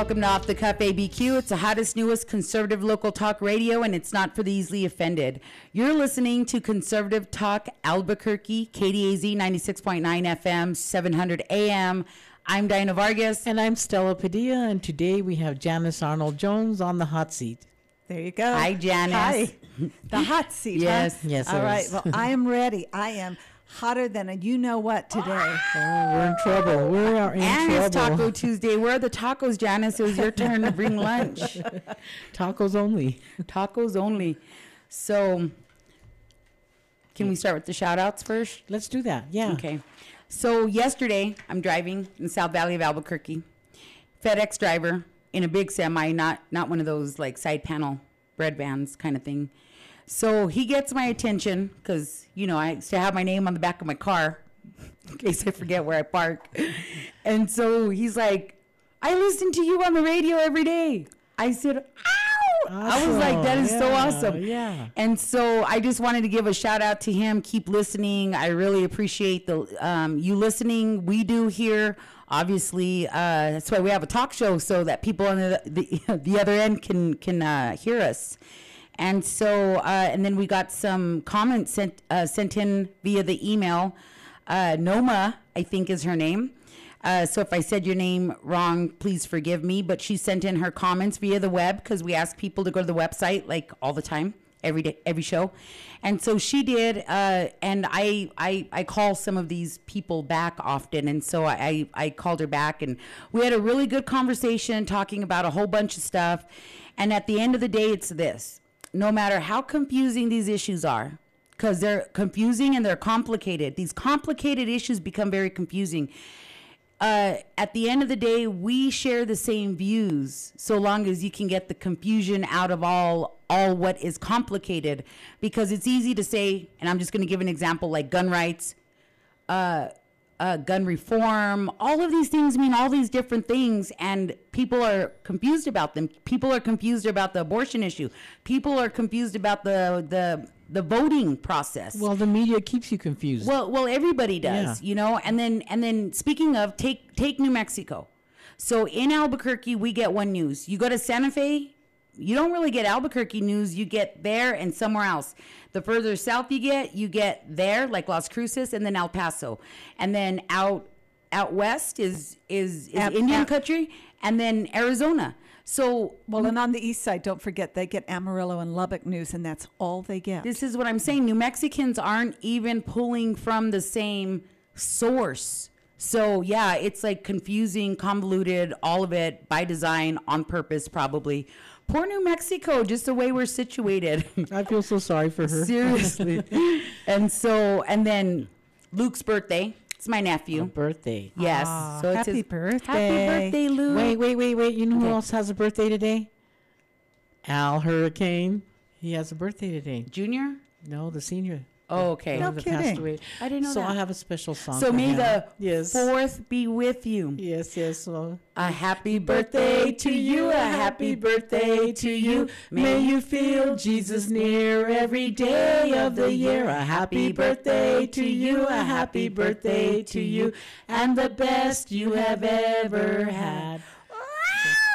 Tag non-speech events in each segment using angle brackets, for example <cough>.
Welcome to Off the Cuff ABQ. It's the hottest, newest conservative local talk radio, and it's not for the easily offended. You're listening to Conservative Talk Albuquerque, KDAZ 96.9 FM, 700 AM. I'm Diana Vargas. And I'm Stella Padilla, and today we have Janice Arnold Jones on the hot seat. There you go. Hi, Janice. Hi. The hot seat. Yes. Huh? Yes, All it right. is. Well, I am ready. I am hotter than a you know what today. Oh, we're in trouble. We are in and trouble. it's Taco Tuesday. Where are the tacos, Janice? It was your turn to bring lunch. <laughs> Tacos only. Tacos only. So, can we start with the shout outs first? Let's do that. Yeah. Okay. So yesterday, I'm driving in the South Valley of Albuquerque. FedEx driver in a big semi, not not one of those like side panel bread vans kind of thing. So he gets my attention because you know I used to have my name on the back of my car <laughs> in case I forget where I park. And so he's like, "I listen to you on the radio every day." I said, "Ow!" I was like, "That is so awesome." Yeah. And so I just wanted to give a shout out to him. Keep listening. I really appreciate the um, you listening. We do here. Obviously, uh, that's why we have a talk show so that people on the the, <laughs> the other end can can uh, hear us. And so, uh, and then we got some comments sent uh, sent in via the email. Uh, Noma, I think, is her name. Uh, so if I said your name wrong, please forgive me. But she sent in her comments via the web because we ask people to go to the website like all the time, every day, every show. And so she did. Uh, and I, I, I call some of these people back often. And so I, I called her back and we had a really good conversation talking about a whole bunch of stuff. And at the end of the day, it's this no matter how confusing these issues are, because they're confusing and they're complicated, these complicated issues become very confusing. Uh, at the end of the day, we share the same views, so long as you can get the confusion out of all all what is complicated. Because it's easy to say, and I'm just going to give an example, like gun rights, uh, uh, gun reform, all of these things mean all these different things, and people are confused about them. People are confused about the abortion issue. People are confused about the the the voting process. Well, the media keeps you confused. Well, well, everybody does, Yeah. you know. And then, and then, speaking of, take take New Mexico. So in Albuquerque, we get one news. You go to Santa Fe, you don't really get Albuquerque news. You get there and somewhere else. The further south you get, you get there, like Las Cruces, and then El Paso, and then out out west is is, is Ab- Indian ab- country, and then Arizona. So Well, and on the east side, don't forget they get Amarillo and Lubbock news, and that's all they get. This is what I'm saying. New Mexicans aren't even pulling from the same source. So, yeah, it's like confusing, convoluted, all of it by design, on purpose, probably. Poor New Mexico, just the way we're situated. <laughs> I feel so sorry for her. Seriously. <laughs> and so, and then Luke's birthday. It's my A nephew. birthday. Yes. Ah, so it's happy his- birthday. Happy birthday, Luke. Wait, wait, wait, wait. You know who else has a birthday today? Al Hurricane. He has a birthday today. Junior? No, the senior. Oh, okay. No one that passed kidding. away. I didn't know so that. I have a special song. So for may him. the yes, fourth be with you. yes, yes. So A happy birthday to you, a happy birthday to you. May you feel Jesus near every day of the year. A happy birthday to you, a happy birthday to you, and the best you have ever had.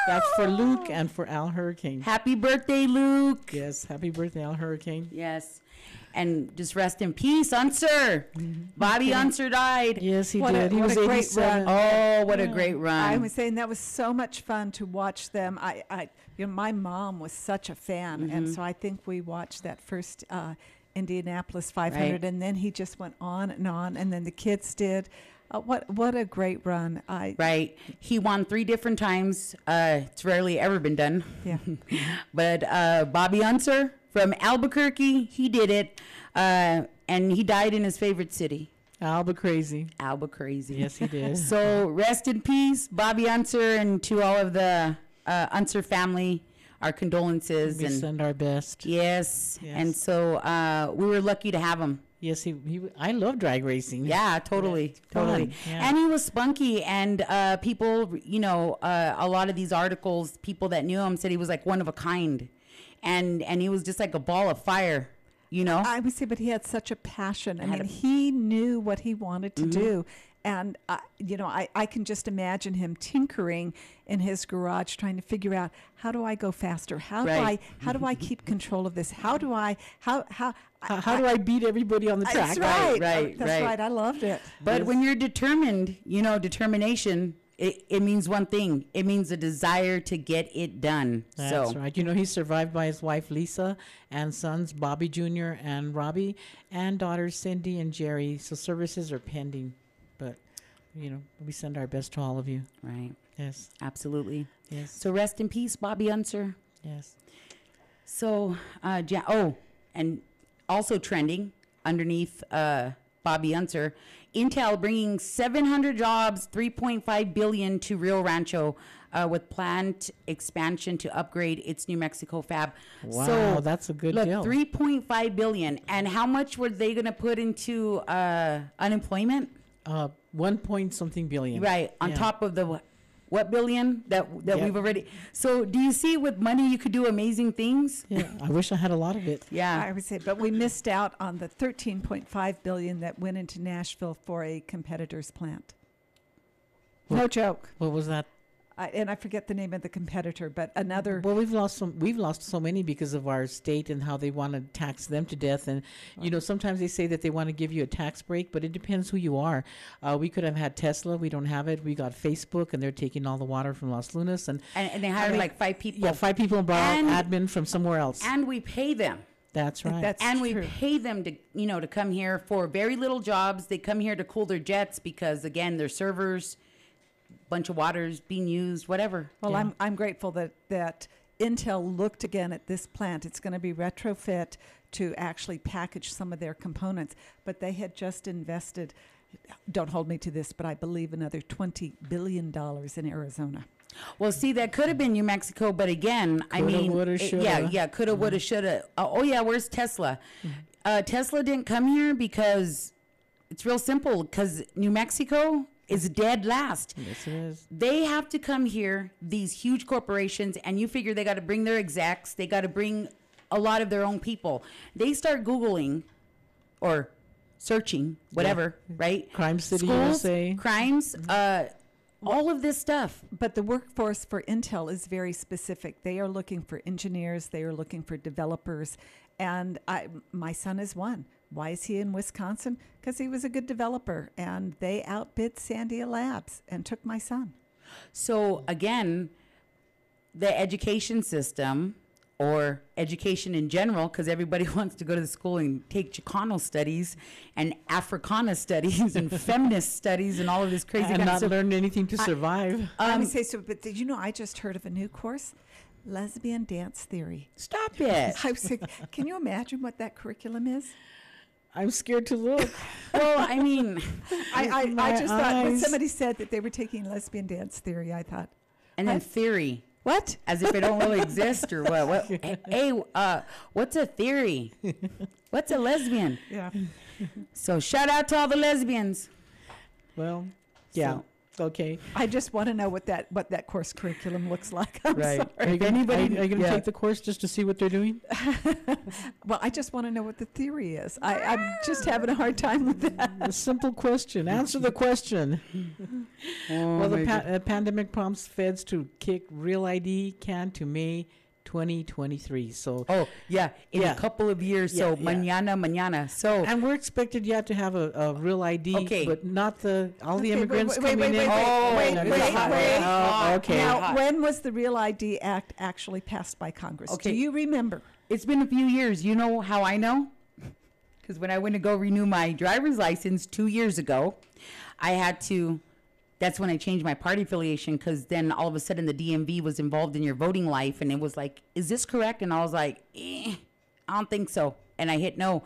that's for Luke and for Al Hurricane. Happy birthday, Luke. Yes, happy birthday, Al Hurricane. Yes. And just rest in peace, Unser. Bobby Unser died. Yes, he What a- did. he what was a great 87. Oh, what a great run. I was saying that was so much fun to watch them. I, I you know, my mom was such a fan, Mm-hmm. and so I think we watched that first uh, Indianapolis 500, Right. and then he just went on and on, and then the kids did. Uh, what what a great run! I Right. He won three different times. Uh, it's rarely ever been done. yeah. <laughs> But uh, Bobby Unser from Albuquerque, he did it. Uh, and he died in his favorite city, Alba crazy. Albuquerque. Yes, he did. <laughs> So rest in peace, Bobby Unser, and to all of the uh, Unser family, our condolences. we and send our best. yes. Yes. And so uh, we were lucky to have him. Yes, he, he. I love drag racing. Yeah, totally, fun, totally. yeah. And he was spunky, and uh, people, you know, uh, a lot of these articles, people that knew him said he was like one of a kind, and and he was just like a ball of fire, you know. I would say, but he had such a passion. I Had mean, a- he knew what he wanted to Mhm. do, And, I, you know, I, I can just imagine him tinkering in his garage trying to figure out how do I go faster? How do I, how do I keep control of this? How do I, how, how, How, how do I beat everybody on the track? That's right. right, That's right. right. I loved it. But when you're determined, you know, determination, it, it means one thing. It means a desire to get it done. That's so right. You know, he's survived by his wife Lisa and sons Bobby Jr. and Robby, and daughters Cindy and Jeri. So services are pending, but you know, we send our best to all of you. right, Yes, absolutely. yes, So rest in peace, Bobby Unser. yes. So, uh, ja- oh, and also trending underneath uh, Bobby Unser, Intel bringing 700 jobs, 3.5 billion to Rio Rancho uh, with planned expansion to upgrade its New Mexico fab. Wow, so, that's a good look, deal. 3.5 billion, and how much were they going to put into uh, unemployment? Uh, one point something billion. Right on Yeah. top of the what billion that that Yep. we've already. So, do you see with money you could do amazing things? Yeah, I wish I had a lot of it. Yeah. I would say, but we missed out on the 13.5 billion that went into Nashville for a competitor's plant. No joke. What was that? I, and I forget the name of the competitor, but another. Well, we've lost some. We've lost so many because of our state and how they want to tax them to death. And you know, sometimes they say that they want to give you a tax break, but it depends who you are. Uh, we could have had Tesla. We don't have it. We got Facebook, and they're taking all the water from Los Lunas. And and, and they hired mean, like five people. yeah, five people and brought And- admin from somewhere else. and we pay them. That's right. That's and we pay them to you know to come here for very little jobs. They come here to cool their jets because again, their servers, bunch of waters being used, whatever. Well, Yeah. I'm I'm grateful that that Intel looked again at this plant. It's going to be retrofit to actually package some of their components, but they had just invested. Don't hold me to this, but I believe another twenty billion dollars in Arizona. Well, see, that could have been New Mexico, but again, I Coulda, mean, woulda, it- yeah, yeah, coulda, woulda, shoulda. Uh, oh yeah, where's Tesla? Uh, Tesla didn't come here because it's real simple. Because New Mexico is dead last. yes, it is. they have to come here these huge corporations and you figure they got to bring their execs they got to bring a lot of their own people they start googling or searching whatever right Crime City Schools, USA. crimes uh all of this stuff But the workforce for Intel is very specific. They are looking for engineers, they are looking for developers, and I, my son is one. Why is he in Wisconsin? Because he was a good developer, and they outbid Sandia Labs and took my son. so again the education system or education in general, because everybody <laughs> wants to go to the school and take Chicano studies and Africana studies and <laughs> feminist studies and all of this crazy and not learn anything to survive. <laughs> Let Um, me say so, but did you know I just heard of a new course? Lesbian dance theory. Stop it. I was like, can you imagine what that curriculum is? I'm scared to look. <laughs> well, I mean, I, I, I My just thought when somebody said that they were taking lesbian dance theory, I thought, and then theory, what? as if it don't really <laughs> exist or what? What? Hey, uh, what's a theory? What's a lesbian? Yeah. So shout out to all the lesbians. Well, yeah. Okay. I just want to know what that what that course curriculum looks like. <laughs> I'm Right. sorry. Are you gonna, anybody- are you, gonna yeah. take the course just to see what they're doing? <laughs> Well, I just want to know what the theory is. I, I'm just having a hard time with that. A simple question. Answer the question. <laughs> well, the pa- uh, pandemic prompts feds to kick Real ID can to May 2023. So, Oh yeah, in Yeah. a couple of years. so Yeah, yeah. mañana, mañana. So and we're expected yet to have a, a Real ID, Okay. but not the all the Okay, wait, immigrants wait, wait, coming wait, in. wait, Oh, wait, wait, wait, wait. Oh, okay. Now, when was the Real ID Act actually passed by Congress? Okay. Do you remember? it's been a few years. You know how I know? Because when I went to go renew my driver's license two years ago, I had to. That's when I changed my party affiliation because then all of a sudden the DMV was involved in your voting life and it was like, is this correct? And I was like, eh, I don't think so. And I hit no.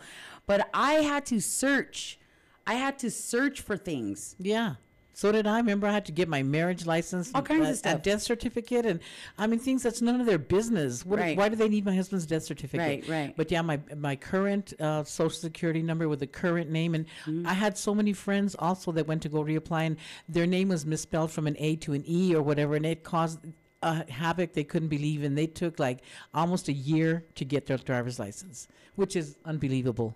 But I had to search. I had to search for things. Yeah. So did I. Remember, I had to get my marriage license, All kinds of a- a death certificate, and I mean things that's none of their business. What, Right. Why do they need my husband's death certificate? Right, right. But yeah, my my current uh, social security number with the current name, and Mm-hmm. I had so many friends also that went to go reapply, and their name was misspelled from an A to an E or whatever, and it caused a havoc they couldn't believe, and they took like almost a year to get their driver's license, which is unbelievable.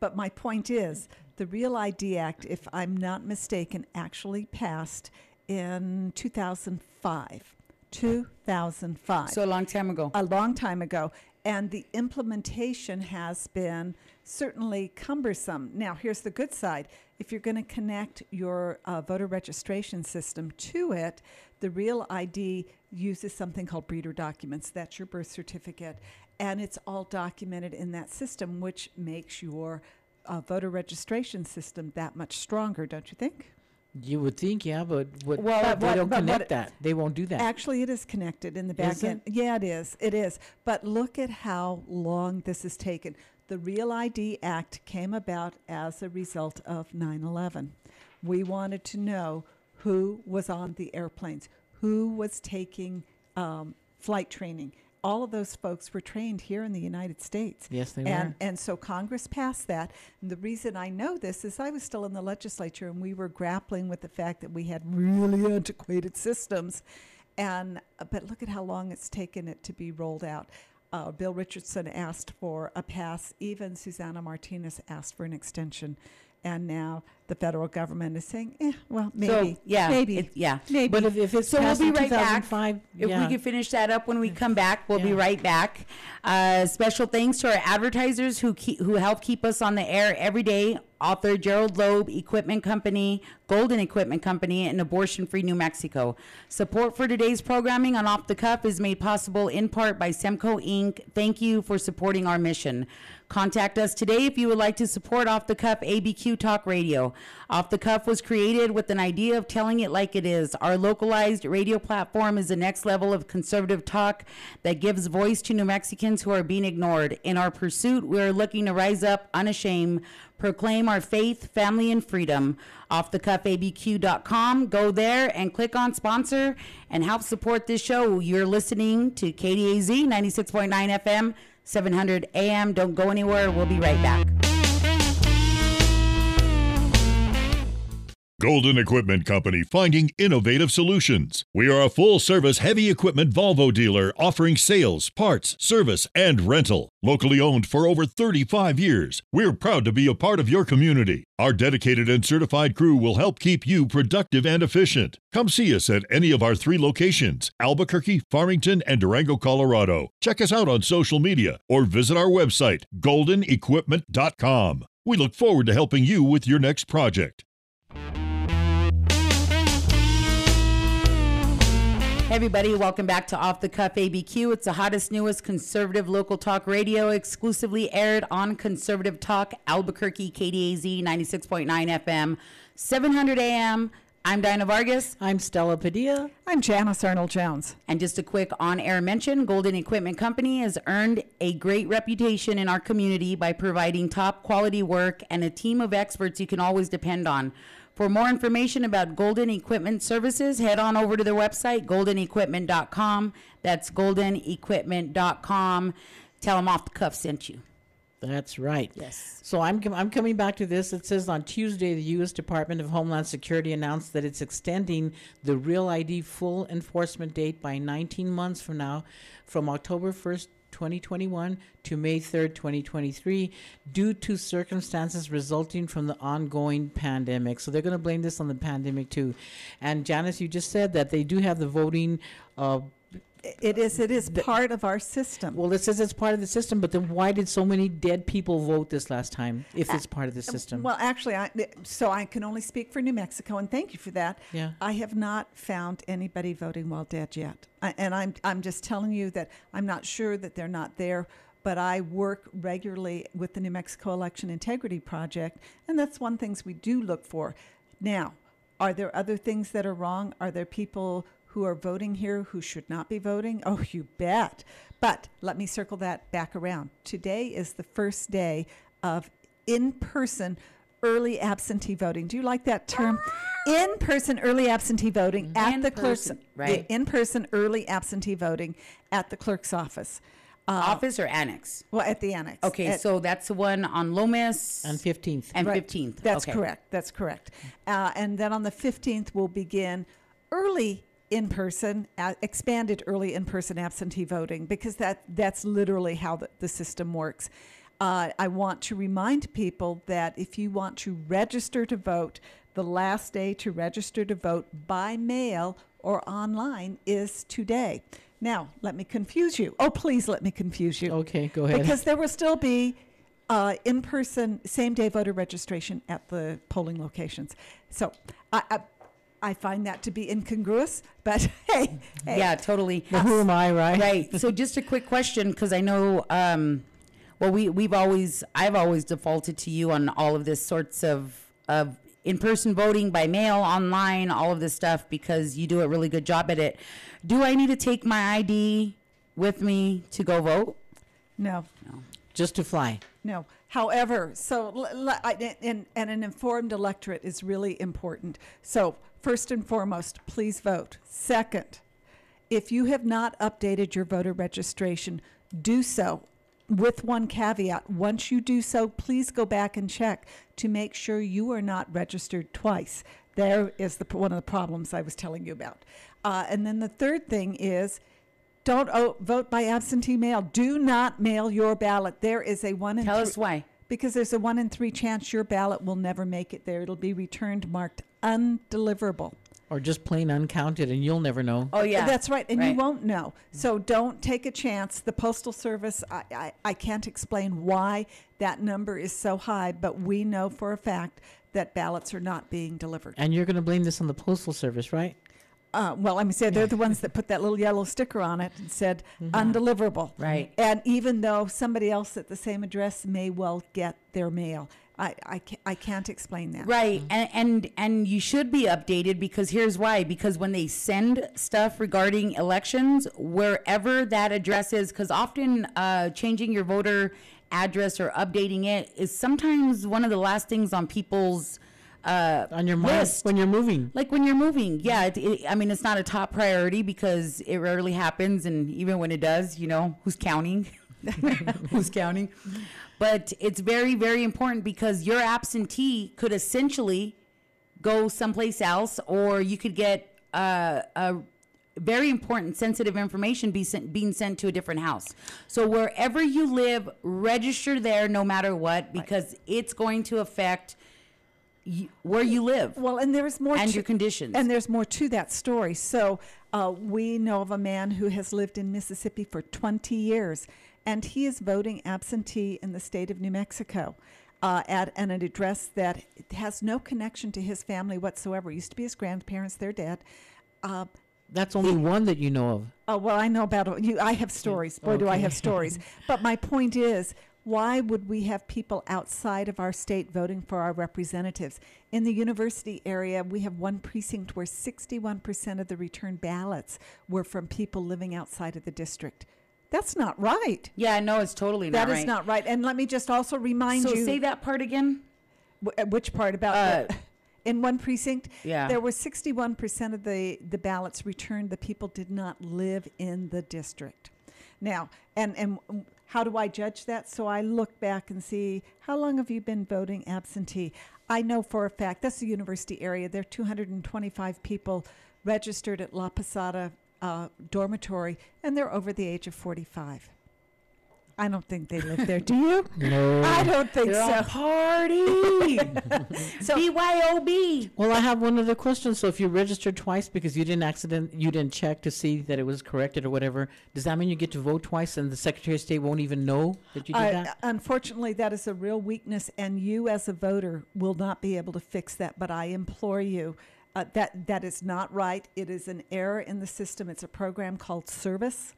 But my point is, The Real ID Act, if I'm not mistaken, actually passed in 2005. 2005 So a long time ago. a long time ago. And the implementation has been certainly cumbersome. Now, here's the good side. If you're going to connect your uh, voter registration system to it, the Real ID uses something called breeder documents. That's your birth certificate. And it's all documented in that system, which makes your uh, voter registration system that much stronger, don't you think? You would think, yeah, but what, Well, they but what- don't but connect it- that. They won't do that. Actually, it is connected in the back Is end. Yeah, it is. It is. But look at how long this has taken. The Real ID Act came about as a result of 9 11. We wanted to know who was on the airplanes, who was taking um, flight training. All of those folks were trained here in the United States. yes, they And, were. and so Congress passed that. And the reason I know this is I was still in the legislature and we were grappling with the fact that we had really antiquated systems. And uh, but look at how long it's taken it to be rolled out. Uh, Bill Richardson asked for a pass. Even Susana Martinez asked for an extension. And now the federal government is saying, eh, well, maybe. So, yeah. Maybe. it- yeah. maybe. But if, if it's So we'll passed be in right back. 2005, If yeah. we can finish that up when we come back, we'll be Yeah. right back. Uh, special thanks to our advertisers who keep, who help keep us on the air every day. Author Gerald Loeb Equipment Company, Golden Equipment Company, and Abortion Free New Mexico. Support for today's programming on Off the Cuff is made possible in part by Semco Inc. Thank you for supporting our mission. Contact us today if you would like to support Off the Cuff ABQ Talk Radio. Off the Cuff was created with an idea of telling it like it is. Our localized radio platform is the next level of conservative talk that gives voice to New Mexicans who are being ignored. In our pursuit, we are looking to rise up unashamed, proclaim our faith, family, and freedom. OffTheCuffABQ.com. Go there and click on sponsor and help support this show. You're listening to KDAZ 96.9 FM, 700 AM. Don't go anywhere. We'll be right back. Golden Equipment Company finding innovative solutions. We are a full service heavy equipment Volvo dealer offering sales, parts, service, and rental. Locally owned for over 35 years, we're proud to be a part of your community. Our dedicated and certified crew will help keep you productive and efficient. Come see us at any of our three locations Albuquerque, Farmington, and Durango, Colorado. Check us out on social media or visit our website, goldenequipment.com. We look forward to helping you with your next project. Hey everybody, welcome back to Off the Cuff ABQ. It's the hottest, newest conservative local talk radio, exclusively aired on Conservative Talk, Albuquerque, KDAZ 96.9 FM, 700 AM. I'm Diana Vargas. I'm Stella Padilla. I'm Janice Arnold Jones. And just a quick on air mention Golden Equipment Company has earned a great reputation in our community by providing top quality work and a team of experts you can always depend on. For more information about Golden Equipment Services, head on over to their website, goldenequipment.com. That's goldenequipment.com. Tell them off the cuff sent you. That's right. Yes. So I'm com- I'm coming back to this. It says on Tuesday, the U.S. Department of Homeland Security announced that it's extending the Real ID full enforcement date by 19 months from now, from October 1st. 2021 to May 3rd, 2023, due to circumstances resulting from the ongoing pandemic. So they're going to blame this on the pandemic too. And Janice, you just said that they do have the voting uh, It is. It is part of our system. Well, it says it's part of the system, but then why did so many dead people vote this last time if uh, it's part of the uh, system? Well, actually, I, so I can only speak for New Mexico, and thank you for that. Yeah. I have not found anybody voting while dead yet, I, and I'm I'm just telling you that I'm not sure that they're not there. But I work regularly with the New Mexico Election Integrity Project, and that's one things we do look for. Now, are there other things that are wrong? Are there people who are voting here who should not be voting? Oh, you bet. But let me circle that back around. Today is the first day of in person early absentee voting. Do you like that term? In person early absentee voting at In the clerk's right. In person early absentee voting at the clerk's office. Uh, Office or annex? well, at the annex. Okay, At- so that's the one on Lomas On 15th. and Right. 15th. That's Okay. correct. That's correct. Uh, and then on the 15th, we'll begin early in person, uh, expanded early in person absentee voting because that that's literally how the, the system works. Uh, I want to remind people that if you want to register to vote, the last day to register to vote by mail or online is today. Now, let me confuse you. Oh, please let me confuse you. Okay, go ahead. Because there will still be uh, in person, same day voter registration at the polling locations. So I, I, I find that to be incongruous, but <laughs> hey, hey Yeah, totally. Well, who am I, right? right. So just a quick question, because I know, um, well, we we've always, I've always defaulted to you on all of this sorts of of in-person voting by mail, online, all of this stuff, because you do a really good job at it. Do I need to take my ID with me to go vote? no, Just to fly. no. However, so and, and an informed electorate is really important. So first and foremost, please vote. Second, if you have not updated your voter registration, do so with one caveat. Once you do so, please go back and check to make sure you are not registered twice. There is the, one of the problems I was telling you about. Uh, and then the third thing is don't oh, vote by absentee mail. Do not mail your ballot. There is a one in Tell three, us why. because there's a one in three chance your ballot will never make it there. It'll be returned marked undeliverable. Or just plain uncounted, and you'll never know. Oh yeah, That's right, and you won't know. So don't take a chance. The Postal Service, I, I, I can't explain why that number is so high, but we know for a fact that ballots are not being delivered. And you're going to blame this on the Postal Service, right? Uh, well, I mean, say they're the ones that put that little yellow sticker on it and said undeliverable. Right. And even though somebody else at the same address may well get their mail, I, I, ca- I can't explain that. Right, and, and and you should be updated because here's why. Because when they send stuff regarding elections, wherever that address is, because often uh, changing your voter address or updating it is sometimes one of the last things on people's uh, On your mind list. when you're moving. Like when you're moving, yeah. It, it, I mean, it's not a top priority because it rarely happens, and even when it does, you know, who's counting? <laughs> who's counting? But it's very, very important because your absentee could essentially go someplace else, or you could get uh, a very important, sensitive information be sent, being sent to a different house. So wherever you live, register there, no matter what, because it's going to affect you, where you live Well, and there's more and to- your conditions. And there's more to that story. So uh, we know of a man who has lived in Mississippi for 20 years, and he is voting absentee in the state of New Mexico. Uh, at an address that has no connection to his family whatsoever. It Used to be his grandparents; they're dead. Uh, That's only one that you know of. Oh well, I know about you. I have stories. Boy, do I have <laughs> stories. But my point is, why would we have people outside of our state voting for our representatives? In the university area, we have one precinct where 61% of the return ballots were from people living outside of the district. That's not right. yeah, no, it's totally That not is right. not right. And let me just also remind you. so you say that part again. Wh- uh, which part about Uh, the- <laughs> in one precinct Yeah. there were 61% of the the ballots returned the people did not live in the district now. And and how do i judge that? So i look back and see how long have you been voting absentee? I know for a fact that's the university area. There are 225 people registered at la posada uh, dormitory and they're over the age of 45 i don't think they live there do you <laughs> No. i don't think They're so all party. <laughs> So- BYOB. Well, I have one other question. So, if you registered twice because you didn't accident, you didn't check to see that it was corrected or whatever, does that mean you get to vote twice and the Secretary of State won't even know that you did Uh, that? Unfortunately, that is a real weakness, and you as a voter will not be able to fix that. But I implore you, uh, that that is not right. It is an error in the system. It's a program called SERVIS,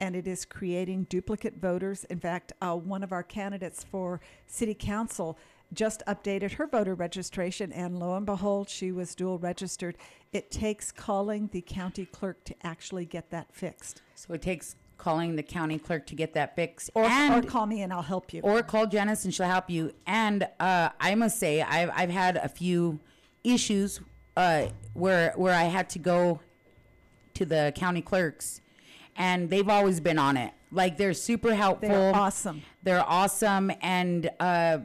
and it is creating duplicate voters. In fact, uh, one of our candidates for city council just updated her voter registration, and lo and behold, she was dual registered. It takes calling the county clerk to actually get that fixed, So it takes calling the county clerk to get that fixed, or, or call me and I'll help you. or call Janice and she'll help you. And uh, I must say, I've I've had a few issues uh, where where I had to go to the county clerks, and they've always been on it. Like they're super helpful. They're awesome. They're awesome, and uh,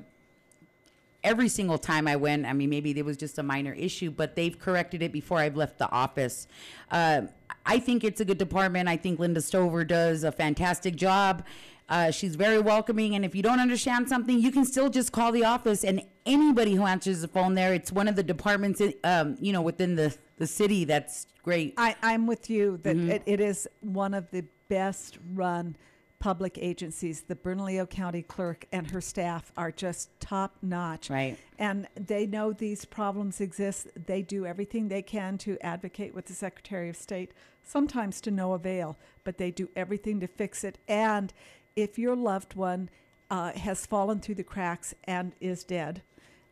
every single time I went, I mean, maybe there was just a minor issue, but they've corrected it before I've left the office. Uh, I think it's a good department. I think Linda Stover does a fantastic job. Uh, she's very welcoming, and if you don't understand something, you can still just call the office. And anybody who answers the phone there, it's one of the departments, um, you know, within the the city. That's great. I, I'm with you that it, it is one of the best run public agencies. The Bernalillo County Clerk and her staff are just top notch. Right. And they know these problems exist. They do everything they can to advocate with the Secretary of State, sometimes to no avail, but they do everything to fix it. And if your loved one uh, has fallen through the cracks and is dead,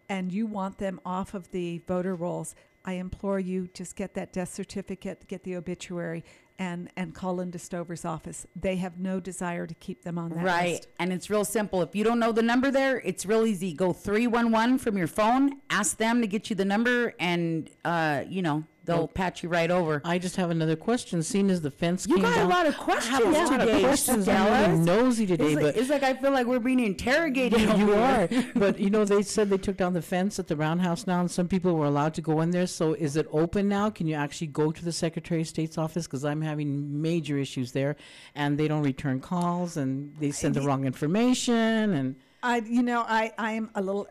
and you want them off of the voter rolls, I implore you just get that death certificate, get the obituary, and and call Linda Stover's office. They have no desire to keep them on that Right. list. And it's real simple. If you don't know the number there, it's real easy. Go 311 from your phone, ask them to get you the number, and, uh, you know, they'll patch you right over. I just have another question. Seeing as the fence You came got a down, lot of I have a questions lot of today, questions. I'm really nosy today, It's like, but it's like I feel like we're being interrogated. over you are. But you know, <laughs> they said they took down the fence at the roundhouse now, and some people were allowed to go in there. So is it open now? Can you actually go to the Secretary of State's office? Because I'm having major issues there, and they don't return calls, and they send the wrong information, and I, you know, I, I am a little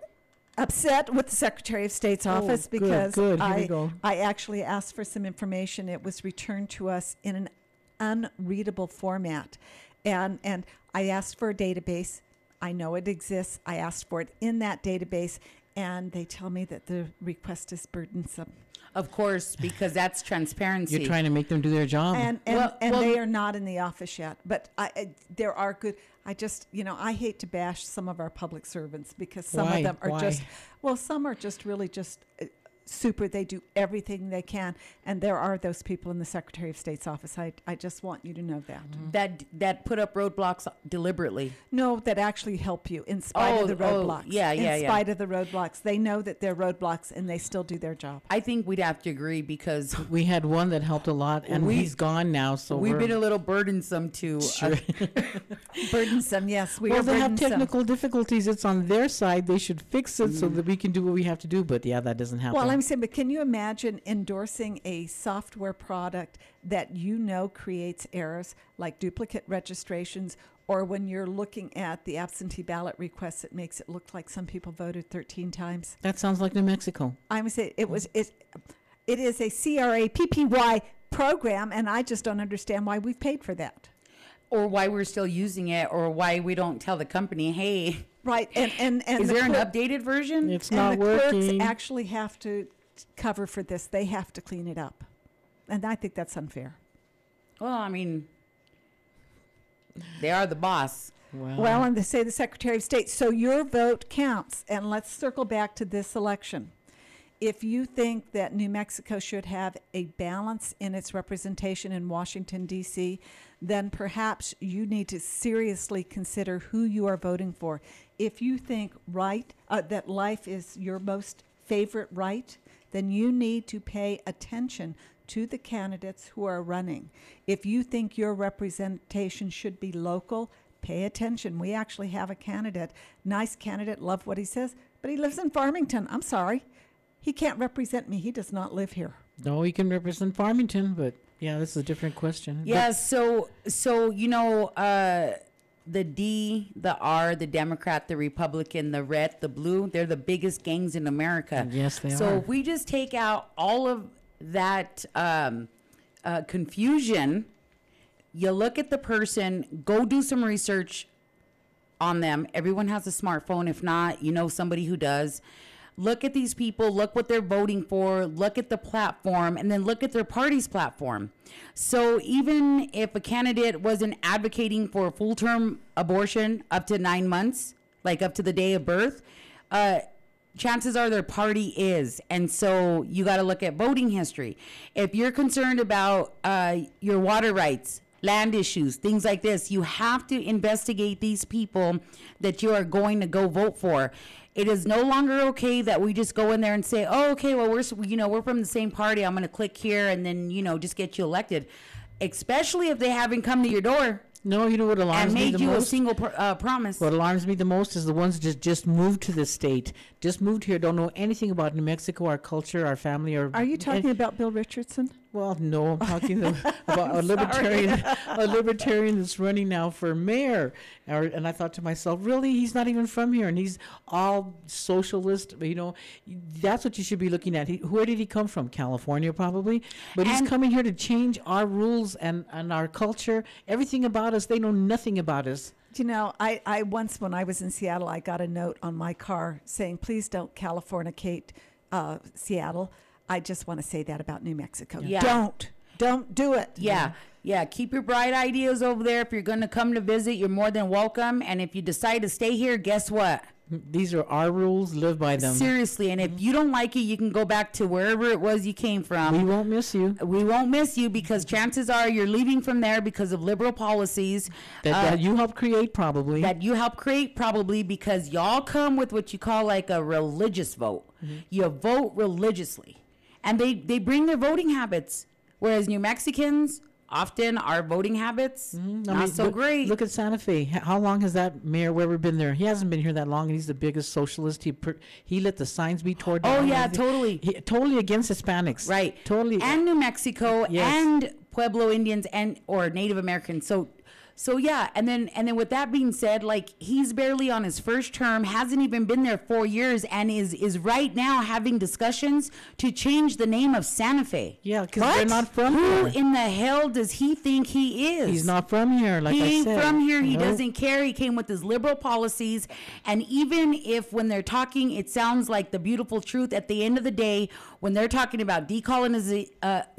upset with the Secretary of State's oh, office Oh, good, because good. Here we I, go. I actually asked for some information. It was returned to us in an unreadable format, and and I asked for a database. I know it exists. I asked for it in that database, and they tell me that the request is burdensome. Of course, because that's <laughs> transparency. you're trying to make them do their job. and and, Well- and well- they are not in the office yet. But I, I, there are good. I just, you know, I hate to bash some of our public servants because some Why? of them are Why? just, well, some are just really just uh, super. They do everything they can, and there are those people in the Secretary of State's office. I, I just want you to know that. that that put up roadblocks deliberately. No, that actually help you in spite of Oh, the oh, roadblocks. yeah, yeah, In yeah. spite of the roadblocks, they know that they're roadblocks, and they still do their job. I think we'd have to agree because <laughs> we had one that helped a lot, and We- he's gone now. So we've we're, been a little burdensome to. uh, <laughs> <laughs> burdensome, yes, we well, are they have technical difficulties. It's on their side. They should fix it so that we can do what we have to do. But yeah, that doesn't happen. Well, I'm saying, but can you imagine endorsing a software product that you know creates errors like duplicate registrations, or when you're looking at the absentee ballot requests, it makes it look like some people voted 13 times? that sounds like New Mexico. I'm saying it was it. It is a CRA PPY program, and I just don't understand why we've paid for that. or why we're still using it, or why we don't tell the company, hey, Right, and and and is the there an clerk- updated version? It's and not the clerks working. actually have to cover for this. They have to clean it up, and I think that's unfair. well, I mean, they are the boss. Well, and they say the Secretary of State. So your vote counts. And let's circle back to this election. If you think that New Mexico should have a balance in its representation in Washington, D.C., then perhaps you need to seriously consider who you are voting for. If you think right uh, that life is your most favorite right, then you need to pay attention to the candidates who are running. If you think your representation should be local, pay attention. We actually have a candidate, nice candidate, love what he says, but he lives in Farmington. I'm sorry. He can't represent me. He does not live here. No, he can represent Farmington, but yeah, this is a different question. But Yeah, so so you know, uh, the D, the R, the Democrat, the Republican, the red, the blue, they're the biggest gangs in America. Yes, they so are. if we just take out all of that um, uh, confusion, you look at the person, go do some research on them. Everyone has a smartphone. If not, you know somebody who does. Look at these people, look what they're voting for, look at the platform, and then look at their party's platform. So even if a candidate wasn't advocating for full term abortion up to nine months, like up to the day of birth, uh, chances are their party is. And so you got to look at voting history. If you're concerned about uh, your water rights, land issues, things like this, you have to investigate these people that you are going to go vote for. It is no longer okay that we just go in there and say, "Oh, okay, well we're you know we're from the same party. I'm going to click here and then you know just get you elected." Especially if they haven't come to your door no, you know what alarms me? and me made the you a single pr- uh, promise. What alarms me the most is the ones that just just moved to the state, just moved here, don't know anything about New Mexico, our culture, our family, or Are you talking about Bill Richardson? Well, no, I'm talking <laughs> about a libertarian, a <laughs> libertarian that's running now for mayor. And I thought to myself, really, he's not even from here, and he's all socialist. You know, that's what you should be looking at. He, where did he come from? California, probably. But And- he's coming here to change our rules and, and our culture, everything about us. They know nothing about us. You know, I, I once, when I was in Seattle, I got a note on my car saying, please don't Californicate uh, Seattle. I just want to say that about New Mexico. Yeah. Don't. Don't do it. Yeah, yeah. Keep your bright ideas over there. If you're going to come to visit, you're more than welcome. And if you decide to stay here, guess what? These are our rules. Live by them. Seriously. And if you don't like it, you can go back to wherever it was you came from. We won't miss you. we won't miss you because chances are you're leaving from there because of liberal policies That, uh, that you helped create, probably. that you help create probably because y'all come with what you call like a religious vote you vote religiously and they they bring their voting habits whereas new mexicans often our voting habits mm-hmm. I not mean, so look, great Look at Santa Fe. How long has that mayor Webber been there? He hasn't been here that long, and he's the biggest socialist. He per, he let the signs be torn down. oh yeah totally He, totally against Hispanics. right Totally. and new mexico Yes. and pueblo indians and or native americans so so yeah and then and then with that being said like he's barely on his first term hasn't even been there four years and is is right now having discussions to change the name of santa fe yeah, because they're not from Who here. in the hell does he think he is? He's not from here. Like he I ain't said. from here. He Nope. doesn't care. He came with his liberal policies. And even if when they're talking, it sounds like the beautiful truth, at the end of the day, when they're talking about uh,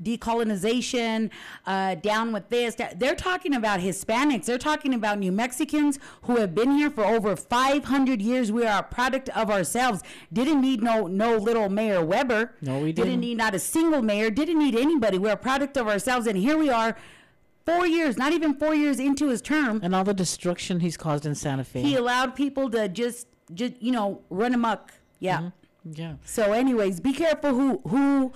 decolonization, uh, down with this, they're talking about Hispanics. They're talking about New Mexicans who have been here for over 500 years. We are a product of ourselves. Didn't need no no little Mayor Webber. No, we Didn't didn't. need not a single mayor. Didn't need anybody. We're a product of ourselves. And here we are. Four years, not even four years into his term, And all the destruction he's caused in Santa Fe. he allowed people to just, just you know, run amok. Yeah. Yeah. So, anyways, be careful who who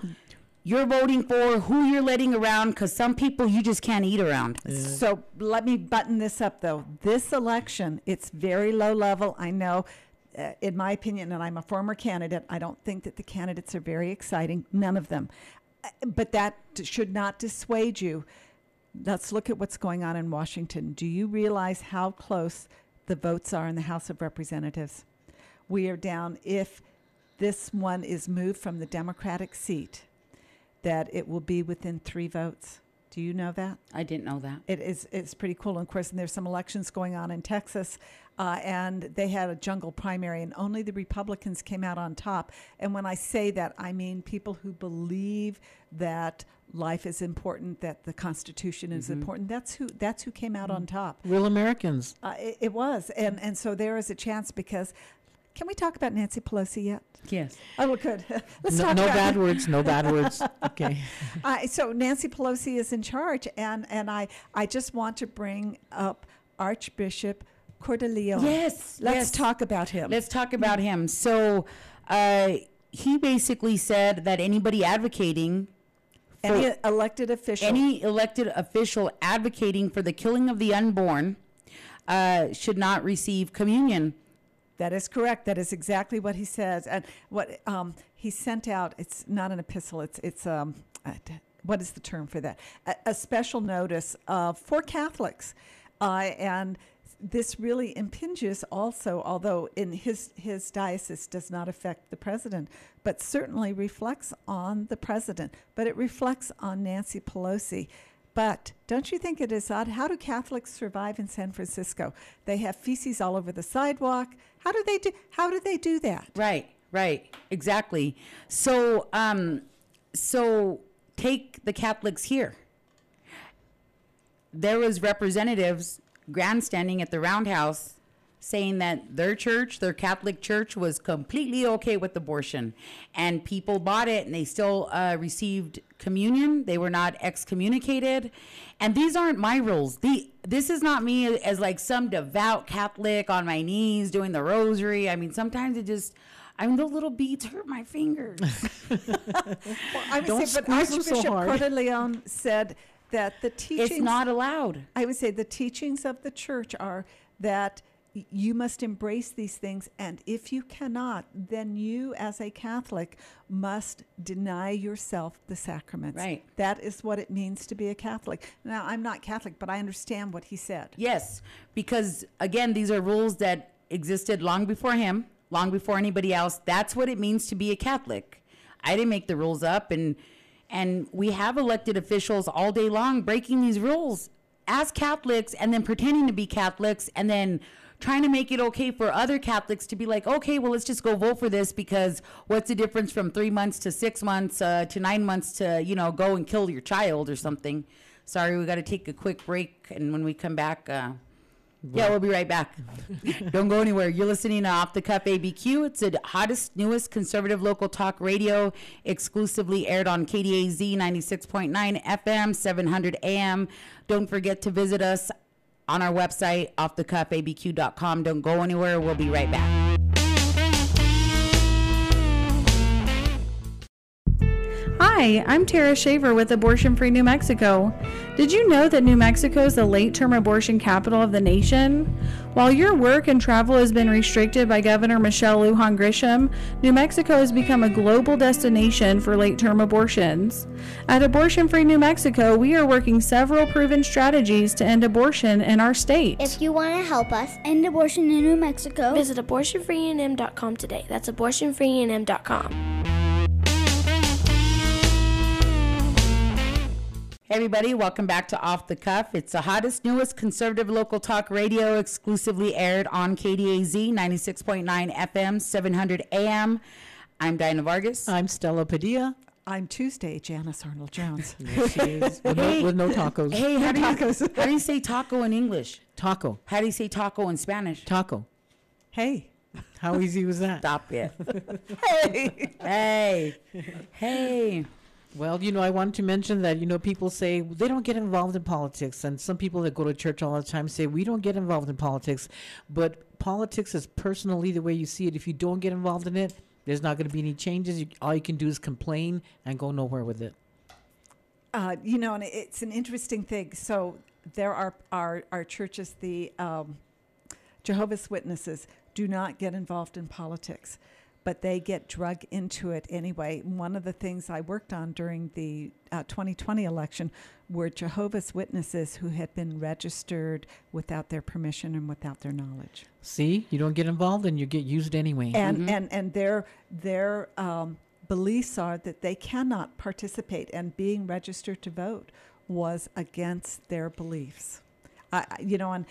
you're voting for, who you're letting around, because some people you just can't eat around. So let me button this up though. This election, it's very low level. I know, uh, in my opinion, and I'm a former candidate, I don't think that the candidates are very exciting. None of them. Uh, But that should not dissuade you. Let's look at what's going on in Washington. Do you realize how close the votes are in the House of Representatives? We are down, if this one is moved from the Democratic seat, that it will be within three votes. Do you know that? I didn't know that. It is it's pretty cool. And of course, and there's some elections going on in Texas, uh, and they had a jungle primary, and only the Republicans came out on top. And when I say that, I mean people who believe that life is important, that the Constitution is important. That's who that's who came out on top. Real Americans. Uh, it, it was, and and so there is a chance because. Can we talk about Nancy Pelosi yet? Yes. Oh, well, good. <laughs> Let's No, talk no about bad words. No bad words. <laughs> Okay. Uh, so Nancy Pelosi is in charge, and and I I just want to bring up Archbishop Cordileone. Yes. let's yes. talk about him. Let's talk about him. So, uh, he basically said that anybody advocating Any elected official. any elected official advocating for the killing of the unborn uh, should not receive communion. That is correct. That is exactly what he says, and what um, he sent out. It's not an epistle. It's it's um. uh, d- what is the term for that? A, a special notice uh, for Catholics, uh, and this really impinges also, although in his his diocese does not affect the president, but certainly reflects on the president. But it reflects on Nancy Pelosi. But don't you think it is odd? How do Catholics survive in San Francisco? They have feces all over the sidewalk. How do they do? How do they do that? Right, right, exactly. So, um, so take the Catholics here. There was representatives grandstanding at the Roundhouse saying that their church, their Catholic church, was completely okay with abortion, and people bought it, and they still uh, received communion. They were not excommunicated, and these aren't my rules. The this is not me as like some devout Catholic on my knees doing the rosary. I mean, sometimes it just. I mean, the little beads hurt my fingers. <laughs> I would Don't say, but squeeze them so Archbishop hard. Cordileone said that the teachings. it's not allowed. I would say the teachings of the church are that y- you must embrace these things. And if you cannot, then you, as a Catholic, must deny yourself the sacraments. Right. That is what it means to be a Catholic. Now, I'm not Catholic, but I understand what he said. Yes, because again, these are rules that existed long before him, long before anybody else. That's what it means to be a Catholic. I didn't make the rules up, and and we have elected officials all day long breaking these rules as Catholics, and then pretending to be Catholics, and then trying to make it okay for other Catholics to be like, okay, well, let's just go vote for this because what's the difference from three months to six months uh, to nine months to you know go and kill your child or something. Sorry, we got to take a quick break, and when we come back. Uh, yeah, we'll be right back. <laughs> Don't go anywhere. You're listening to Off the Cuff ABQ. It's the hottest, newest conservative local talk radio, exclusively aired on KDAZ 96.9 FM, 700 AM. Don't forget to visit us on our website, offthecuffabq.com. Don't go anywhere. We'll be right back. Hi, I'm Tara Shaver with Abortion Free New Mexico. Did you know that New Mexico is the late term abortion capital of the nation? While your work and travel has been restricted by Governor Michelle Lujan Grisham, New Mexico has become a global destination for late term abortions. At Abortion Free New Mexico, we are working several proven strategies to end abortion in our state. If you want to help us end abortion in New Mexico, Visit abortionfreenm.com today. That's abortionfreenm.com. everybody, welcome back to Off the Cuff. It's the hottest, newest conservative local talk radio, exclusively aired on KDAZ 96.9 FM, 700 AM. I'm Dinah Vargas. I'm Stella Padilla. I'm Tuesday, Janice Arnold Jones. <laughs> There she is, with, no, with no tacos. Hey, how do, you, <laughs> how do you say taco in English? Taco. How do you say taco in Spanish? Taco. hey, How easy was that? Stop it. <laughs> hey. Hey. Hey. Well, you know, I wanted to mention that, you know, people say they don't get involved in politics. And some people that go to church all the time say we don't get involved in politics. But politics is personally the way you see it. If you don't get involved in it, there's not going to be any changes. You, all you can do is complain and go nowhere with it. Uh, you know, and it's an interesting thing. So there are our our churches, the um, Jehovah's Witnesses, do not get involved in politics, but they get drug into it anyway. One of the things I worked on during the uh, 2020 election were Jehovah's Witnesses who had been registered without their permission and without their knowledge. See, you don't get involved and you get used anyway. and and and their their um, beliefs are that they cannot participate, and being registered to vote was against their beliefs. I, I- you know, and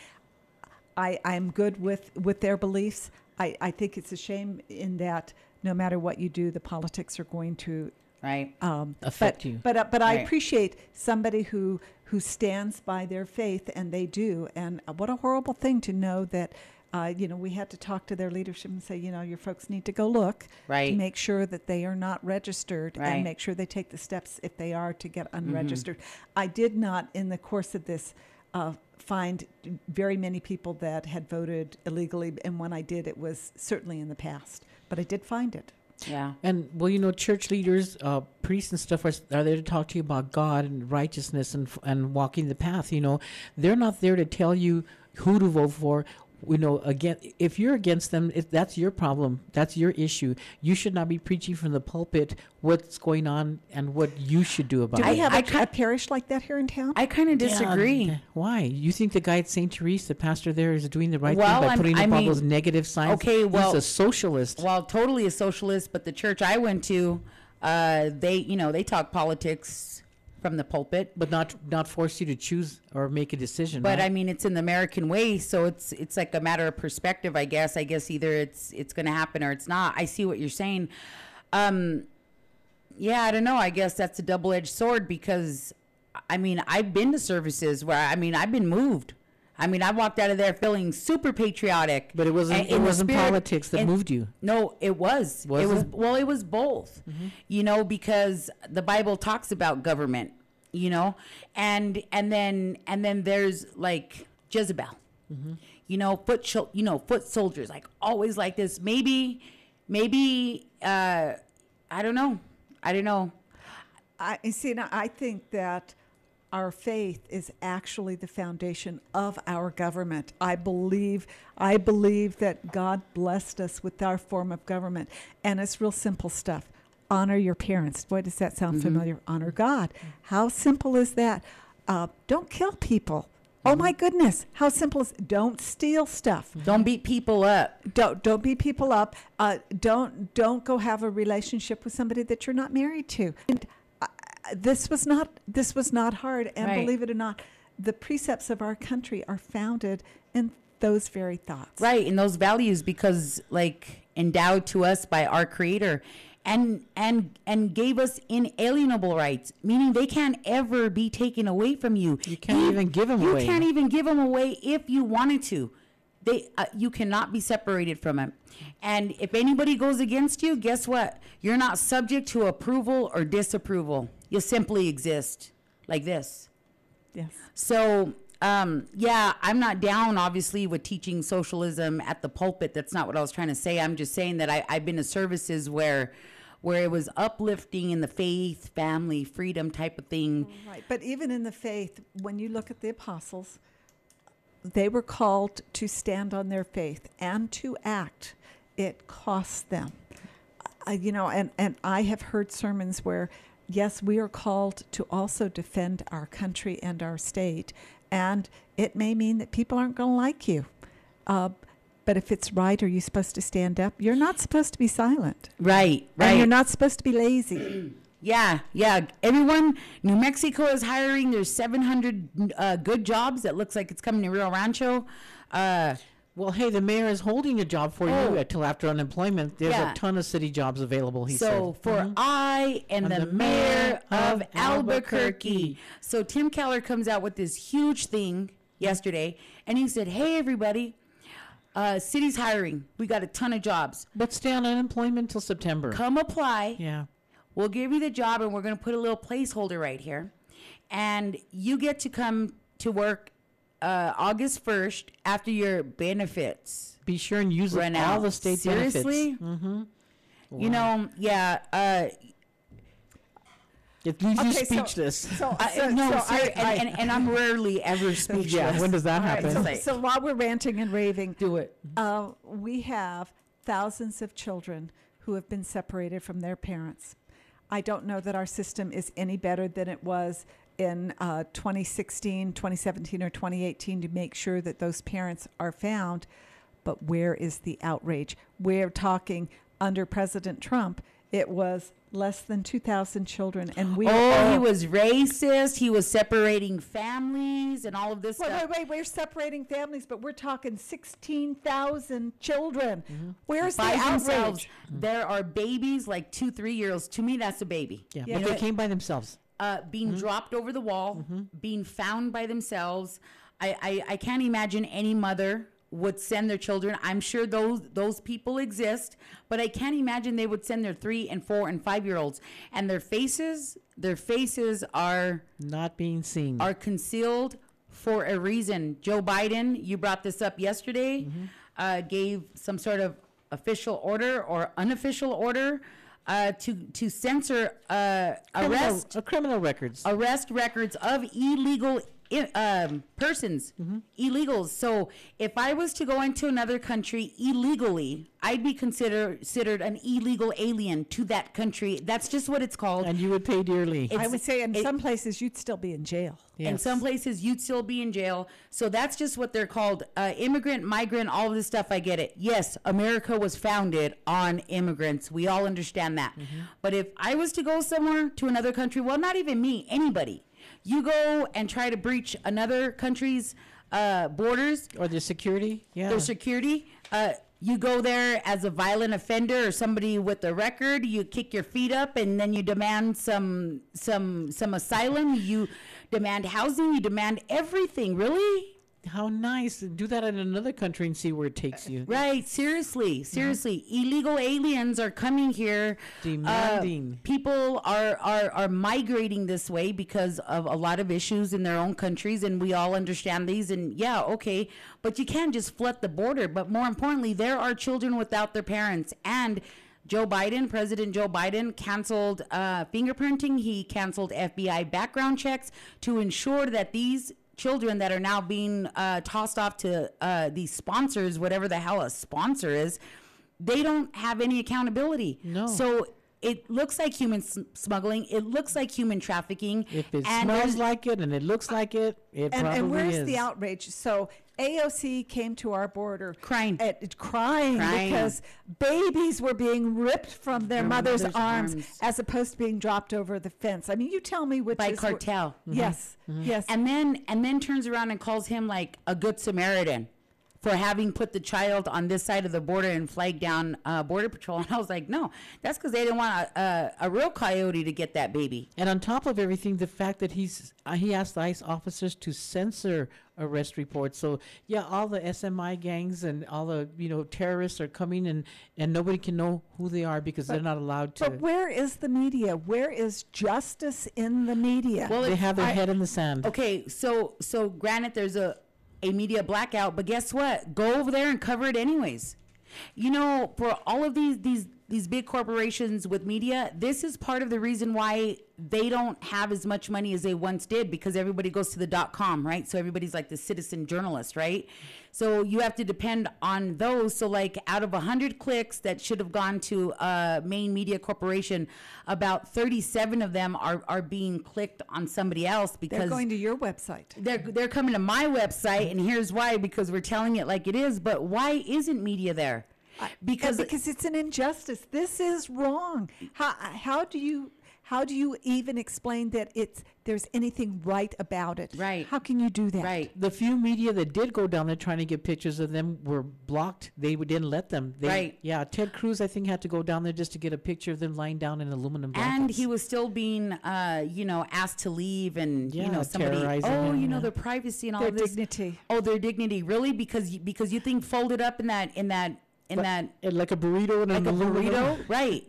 I I'm good with with their beliefs. I I think it's a shame in that no matter what you do, the politics are going to Right. um, Affect but, you. But uh, but I appreciate somebody who who stands by their faith, and they do. And uh, what a horrible thing to know that. Uh, you know, we had to talk to their leadership and say, you know, your folks need to go look right. to make sure that they are not registered Right. and make sure they take the steps if they are to get Mm-hmm. unregistered. I did not, in the course of this, uh, find very many people that had voted illegally, and when I did, it was certainly in the past. But I did find it. Yeah. And well, you know, church leaders, uh, priests and stuff are, are there to talk to you about God and righteousness and and walking the path. You know, they're not there to tell you who to vote for. You know, again, if you're against them, it, that's your problem. That's your issue. You should not be preaching from the pulpit what's going on and what you should do about Do it. we have I a ki- a parish like that here in town? I kind of disagree. th- why? You think the guy at St. Therese, the pastor there, is doing the right Well, thing by I'm- putting I up all those negative signs? okay, well- he's a socialist. Well, totally a socialist, but the church I went to, uh, they, you know, they talk politics from the pulpit. but not not force you to choose or make a decision. But right? I mean, it's in the American way, so it's it's like a matter of perspective, I guess. I guess either it's it's going to happen or it's not. I see what you're saying. Um, yeah, I don't know. I guess that's a double edged sword because, I mean, I've been to services where I mean, I've been moved. I mean, I walked out of there feeling super patriotic. But it wasn't- and it wasn't politics that and- moved you. No, it was. Was it was it? Mm-hmm. well, it was both. You know, because the Bible talks about government, you know, and and then and then there's like Jezebel. Mm-hmm. You know, foot shol- you know, foot soldiers like always like this. Maybe maybe uh I don't know. I don't know. I see. Now, I think that our faith is actually the foundation of our government. I believe I believe that God blessed us with our form of government and it's real simple stuff. Honor your parents. Boy, does that sound familiar. Honor God. How simple is that? Uh, don't kill people. Oh my goodness, how simple is don't steal stuff. Don't beat people up. Don't don't beat people up. Uh, don't don't go have a relationship with somebody that you're not married to. And this was not this was not hard. And Right. believe it or not, the precepts of our country are founded in those very thoughts. Right, In those values because like endowed to us by our creator and and and gave us inalienable rights, meaning they can't ever be taken away from you. You can't even give 'em you away. You can't even give them away if you wanted to. They uh, you cannot be separated from it. And if anybody goes against you, guess what? You're not subject to approval or disapproval. You simply exist like this. Yes. So, um, yeah, I'm not down, obviously, with teaching socialism at the pulpit. That's not what I was trying to say. I'm just saying that I, I've been to services where, where it was uplifting in the faith, family, freedom type of thing. Right. But even in the faith, when you look at the apostles, they were called to stand on their faith and to act. It cost them. Uh, you know, and, and I have heard sermons where, yes, we are called to also defend our country and our state. And it may mean that people aren't going to like you. Uh, but if it's right, are you supposed to stand up? You're not supposed to be silent. Right, right. And you're not supposed to be lazy. <clears throat> Yeah, yeah. Everyone, New Mexico is hiring. There's 700 uh, good jobs. That looks like it's coming to Rio Rancho. Uh, Well, hey, the mayor is holding a job for Oh. you until after unemployment. There's Yeah. a ton of city jobs available. He so said. Mm-hmm. for I and And the, the mayor mayor of of Albuquerque. Albuquerque. So Tim Keller comes out with this huge thing yesterday, and he said, "Hey, everybody, uh, city's hiring. We got a ton of jobs. but stay on unemployment till September. Come apply. Yeah. We'll give you the job, and we're going to put a little placeholder right here, and you get to come to work." Uh, August 1st after your benefits Be sure and use run all out. the state Seriously? benefits. Mm-hmm. You know, yeah, uh, It leaves you Okay, so- speechless. So, I, so- no, so ser- I- and, and, and I'm rarely ever <laughs> speechless. yeah. When does that All right, happen? so, so while we're ranting and raving, do it? uh, we have thousands of children who have been separated from their parents. I don't know that our system is any better than it was in uh, 2016, 2017, or 2018 to make sure that those parents are found. But where is the outrage? We're talking under President Trump, it was less than 2,000 children, and we. Oh, are he was racist. He was separating families and all of this Wait, stuff. wait, wait. We're separating families, but we're talking 16,000 children. Where's the By outrage? themselves, there are babies like two, three year olds. To me, that's a baby. yeah, Yeah. but they came by themselves. Uh, being dropped over the wall, being found by themselves. I, I, I can't imagine any mother would send their children. I'm sure those those people exist, but I can't imagine they would send their three and four and five year olds. And their faces, their faces are Not being seen. are concealed for a reason. Joe Biden, you brought this up yesterday, uh, gave some sort of official order or unofficial order uh, to to censor uh, criminal, arrest uh, criminal records. arrest records of illegal i- um, persons, illegals. So if I was to go into another country illegally, I'd be consider, considered an illegal alien to that country. That's just what it's called. and you would pay dearly. I would say in it- some places you'd still be in jail. in some places, you'd still be in jail. So that's just what they're called. Uh, immigrant, migrant, all of this stuff. I get it. Yes, America was founded on immigrants. We all understand that. But if I was to go somewhere to another country, well, not even me, anybody, you go and try to breach another country's uh, borders, or the security. Yeah. their security. Uh, you go there as a violent offender or somebody with a record. You kick your feet up, and then you demand some some some asylum. You demand housing. You demand everything. Really? How nice. Do that in another country and see where it takes you. Right? Seriously, seriously. Illegal aliens are coming here. Uh, Demanding. people are, are are migrating this way because of a lot of issues in their own countries, and we all understand these. And yeah, okay, but you can't just flood the border. But more importantly, there are children without their parents, and Joe Biden, President Joe Biden, canceled uh, fingerprinting. He canceled FBI background checks to ensure that these children that are now being uh, tossed off to uh, these sponsors, whatever the hell a sponsor is, they don't have any accountability. No. So it looks like human smuggling. It looks like human trafficking. If it and smells like it and it looks uh, like it, it and, probably and where's is. the outrage? So AOC came to our border Crying. at, crying, Crying. because babies were being ripped from their, Their mother's, mother's arms, arms. as opposed to being dropped over the fence. I mean, you tell me which by cartel. Mm-hmm. Yes, mm-hmm. yes. and then and then turns around and calls him like a good Samaritan for having put the child on this side of the border and flagged down uh, border patrol. <laughs> And I was like, no, that's because they didn't want a, a, a real coyote to get that baby. And on top of everything, the fact that he's uh, he asked the ICE officers to censor arrest reports. So yeah, all the SMI gangs and all the you know terrorists are coming and and nobody can know who they are because they're not allowed to. but where is the media? Where is justice in the media? Well, they have their I- head in the sand. Okay, so so granted, there's a a media blackout, but guess what? Go over there and cover it anyways. You know, for all of these these these big corporations with media, this is part of the reason why they don't have as much money as they once did because everybody goes to the dot com, right? So everybody's like the citizen journalist, right? So you have to depend on those. So like out of 100 clicks that should have gone to a main media corporation, about 37 of them are, are being clicked on somebody else because They're going to your website. they're they're coming to my website and here's why because we're telling it like it is but why isn't media there because because it's an injustice. This is wrong. How how do you how do you even explain that it's there's anything right about it? Right. How can you do that? right The few media that did go down there trying to get pictures of them were blocked. They didn't let them. They, Right. Yeah, Ted Cruz I think had to go down there just to get a picture of them lying down in aluminum blankets. and he was still being uh you know asked to leave and you know somebody oh you know their privacy and all Their this dignity. oh their dignity really because you, because you think folded up in that in that in But- that like a burrito and like a burrito, <laughs> right?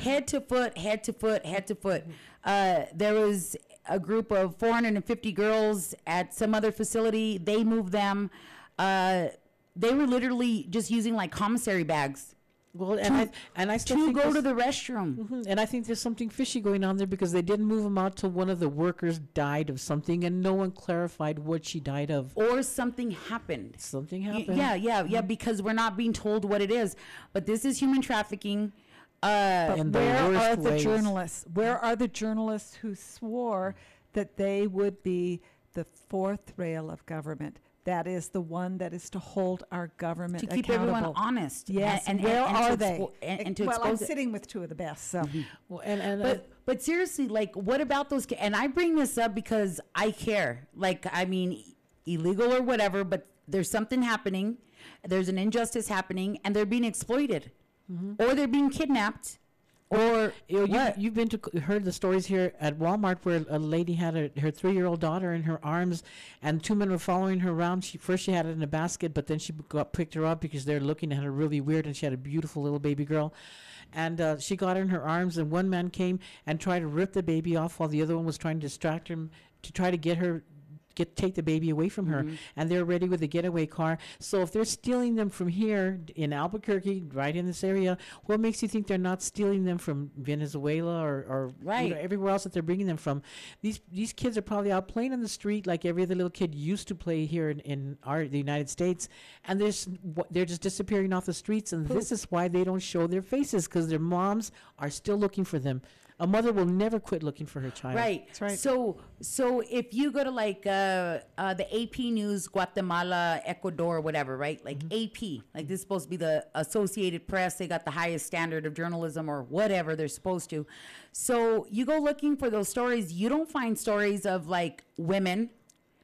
head to foot, head to foot, head to foot. Uh, there was a group of 450 girls at some other facility. They moved them. Uh, they were literally just using like commissary bags Well, and I and I still to think go to the restroom. Mhm, And I think there's something fishy going on there because they didn't move him out till one of the workers died of something, and no one clarified what she died of. Or something happened. Something Y- happened. Yeah, yeah, yeah, because we're not being told what it is. But this is human trafficking. Uh, But the where worst are the ways. journalists? Where are the journalists who swore that they would be the fourth rail of government? That is the one that is to hold our government to keep accountable. everyone honest. Yes, and, where and are to they? expo- and, and to well, I'm it. sitting with two of the best, so Well, and and uh, But but seriously, like, what about those? ki- And I bring this up because I care. Like, I mean, illegal or whatever, but there's something happening. There's an injustice happening, and they're being exploited, or they're being kidnapped, or You, you, what? you've been to heard the stories here at Walmart where a lady had a, her three year old daughter in her arms, and two men were following her around. She first she had it in a basket, but then she got picked her up because they're looking at her really weird, and she had a beautiful little baby girl, and uh, she got her in her arms, and one man came and tried to rip the baby off while the other one was trying to distract him to try to get her. Get take the baby away from her, mm-hmm. and they're ready with the getaway car. So if they're stealing them from here in Albuquerque, right in this area, what makes you think they're not stealing them from Venezuela or, or you know, Right. everywhere else that they're bringing them from? These these kids are probably out playing on the street like every other little kid used to play here in, in our the United States, and they're s- they're just disappearing off the streets. And this is why they don't show their faces because their moms are still looking for them. A mother will never quit looking for her child. Right. That's right. So so if you go to like uh, uh, the AP News, Guatemala, Ecuador, whatever, right? Like AP, like this is supposed to be the Associated Press. They got the highest standard of journalism or whatever they're supposed to. So you go looking for those stories. You don't find stories of like women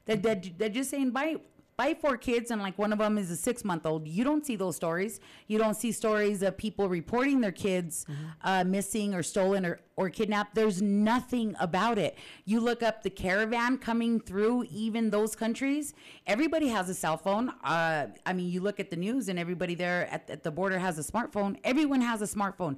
that that they're just saying buy buy four kids and like one of them is a six month old. You don't see those stories. You don't see stories of people reporting their kids uh, missing or stolen or, or kidnapped. There's nothing about it. You look up the caravan coming through even those countries. Everybody has a cell phone. Uh, I mean, you look at the news and everybody there at, at the border has a smartphone. Everyone has a smartphone.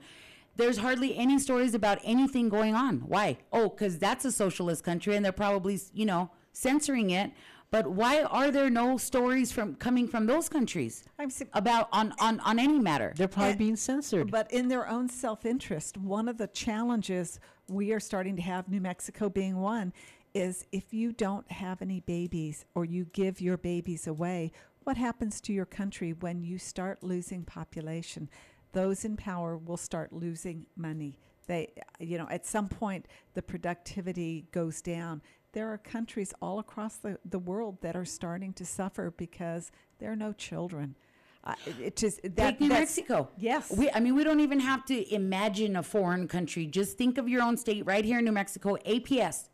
There's hardly any stories about anything going on. Why? Oh, because that's a socialist country and they're probably, you know, censoring it. But why are there no stories from coming from those countries I'm si- about on on on any matter? They're probably And- being censored. But in their own self interest, one of the challenges we are starting to have, New Mexico being one, is if you don't have any babies or you give your babies away, what happens to your country when you start losing population? Those in power will start losing money. They, you know, at some point, the productivity goes down. There are countries all across the, the world that are starting to suffer because there are no children. Uh, it, just that, Take New Mexico. Yes. We, I mean, we don't even have to imagine a foreign country. Just think of your own state right here in New Mexico, APS.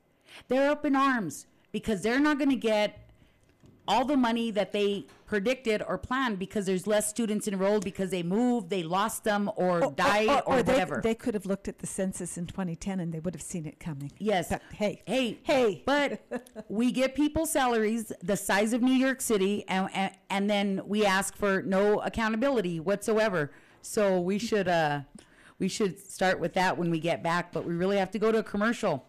They're up in arms because they're not going to get all the money that they predicted or planned because there's less students enrolled because they moved, they lost them, or, died, or, they, whatever. They could have looked at the census in 2010 and they would have seen it coming. Yes. But hey, Hey. hey. But <laughs> we get people salaries the size of New York City and, and and then we ask for no accountability whatsoever. So we should uh we should start with that when we get back, but we really have to go to a commercial.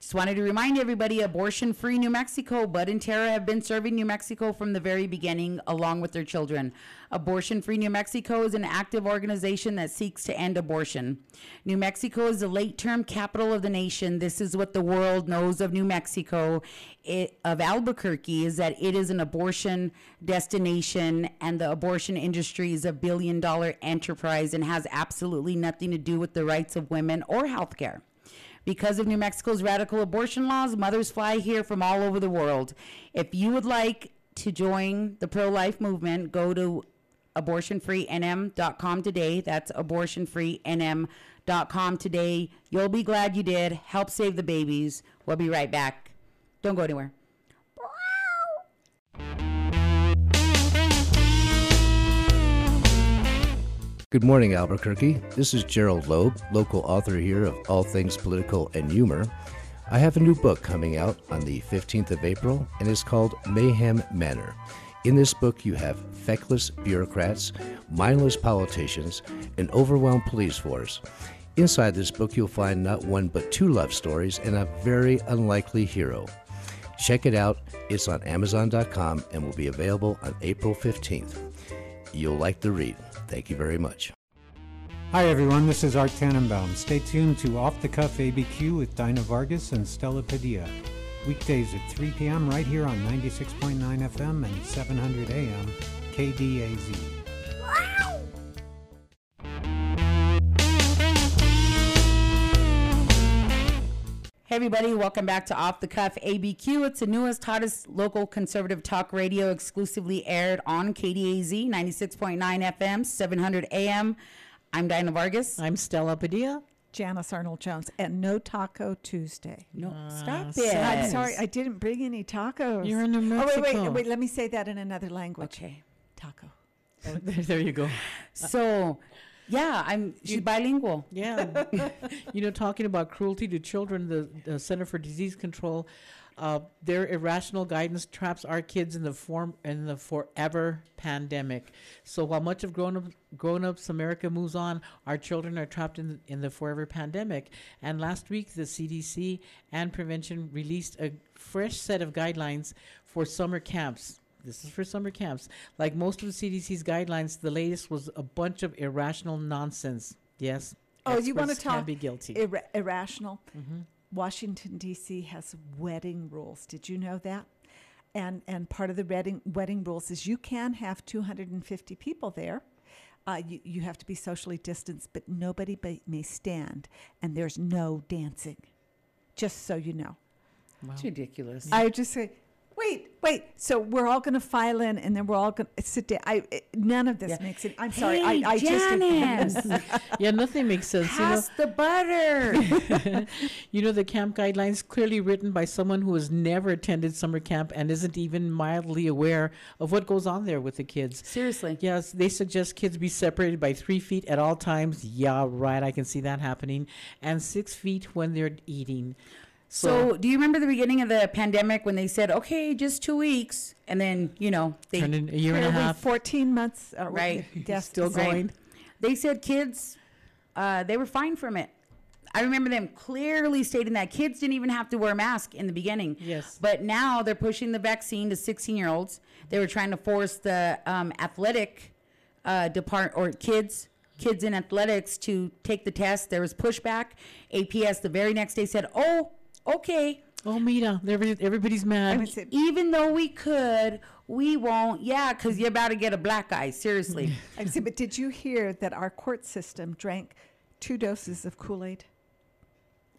Just wanted to remind everybody abortion free New Mexico. Bud and Tara have been serving New Mexico from the very beginning, along with their children. Abortion free New Mexico is an active organization that seeks to end abortion. New Mexico is the late term capital of the nation. This is what the world knows of New Mexico, it, of Albuquerque, is that it is an abortion destination and the abortion industry is a billion dollar enterprise and has absolutely nothing to do with the rights of women or health care. Because of New Mexico's radical abortion laws, mothers fly here from all over the world. If you would like to join the pro life movement, go to abortionfreenm.com today. That's abortionfreenm.com today. You'll be glad you did. Help save the babies. We'll be right back. Don't go anywhere. Good morning, Albuquerque. This is Gerald Loeb, local author here of All Things Political and Humor. I have a new book coming out on the 15th of April, and it's called Mayhem Manor. In this book, you have feckless bureaucrats, mindless politicians, an overwhelmed police force. Inside this book, you'll find not one but two love stories and a very unlikely hero. Check it out. It's on Amazon.com and will be available on April 15th. You'll like the read. Thank you very much. Hi everyone, this is Art Tannenbaum. Stay tuned to Off the Cuff ABQ with Dinah Vargas and Stella Padilla. Weekdays at 3 p.m. right here on 96.9 FM and 700 AM KDAZ. Hey everybody, welcome back to Off the Cuff ABQ. It's the newest, hottest local conservative talk radio exclusively aired on KDAZ 96.9 FM, 700 AM. I'm Dinah Vargas. I'm Stella Padilla. Janice Arnold Jones and no Taco Tuesday. No, stop Uh, it. I'm sorry, I didn't bring any tacos. You're in New Oh wait, wait, wait. Let me say that in another language. Okay. Taco. there, <laughs> there you go. So, yeah, I'm. She's bilingual. Yeah. <laughs> you know, talking about cruelty to children, the, the Center for Disease Control, uh, their irrational guidance traps our kids in the form in the forever pandemic. So while much of grown up grown ups America moves on, our children are trapped in the, in the forever pandemic. And last week, the CDC and Prevention released a fresh set of guidelines for summer camps. This is for summer camps. Like most of the CDC's guidelines, the latest was a bunch of irrational nonsense. Yes. Oh, you want to experts can talk be guilty. irra- irrational? Mhm. Washington D.C. has wedding rules. Did you know that? And and part of the wedding wedding rules is you can have 250 people there. Uh, you you have to be socially distanced, but nobody ba- may stand, and there's no dancing. Just so you know. It's ridiculous. I would just say, wait, wait. So we're all going to file in, and then we're all going to sit down. I it, none of this Yeah. makes it. I'm sorry. Hey, I, I Janice, just <laughs> yeah, nothing makes sense. You know, pass the butter. <laughs> <laughs> you know the camp guidelines clearly written by someone who has never attended summer camp and isn't even mildly aware of what goes on there with the kids. Seriously. Yes, they suggest kids be separated by three feet at all times. Yeah, right. I can see that happening. And six feet when they're eating. So, do you remember the beginning of the pandemic when they said, "Okay, just two weeks," and then you know they Turned in a year and a half. 14 months. Uh, Right. <laughs> Yes, Still Right. going. they said kids uh, they were fine from it. I remember them clearly stating that kids didn't even have to wear a mask in the beginning. Yes. But now they're pushing the vaccine to 16 year olds. They were trying to force the um, athletic uh, depart or kids kids in athletics to take the test. There was pushback. APS the very next day said, "Oh, okay." Oh, Mira, every, everybody's mad. It's a- Even though we could, we won't. Yeah, because you're about to get a black eye. Seriously. <laughs> I see, but did you hear that our court system drank two doses of Kool Aid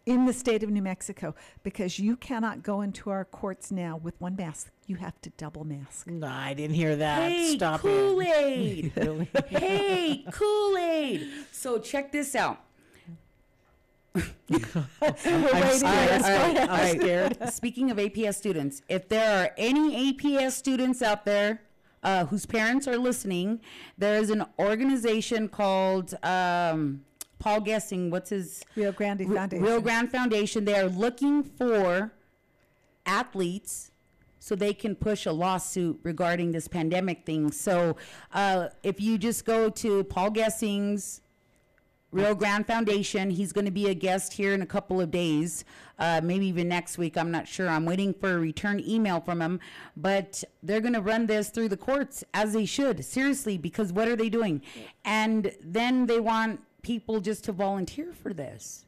in the state of New Mexico? Because you cannot go into our courts now with one mask. You have to double mask. no, I didn't hear that. hey, Stop Kool it. Kool Aid. <laughs> hey, Kool Aid. <laughs> So check this out. <laughs> I'm scared. All right, all I'm right. scared. <laughs> Speaking of APS students, if there are any APS students out there uh, whose parents are listening, there is an organization called um, Paul Gessing. What's his Rio Grande Foundation. Rio Grande Foundation. They are looking for athletes so they can push a lawsuit regarding this pandemic thing. So uh, if you just go to Paul Gessing's Rio Grande Foundation. He's going to be a guest here in a couple of days, uh, maybe even next week. I'm not sure. I'm waiting for a return email from him, but they're going to run this through the courts as they should. Seriously, because what are they doing? And then they want people just to volunteer for this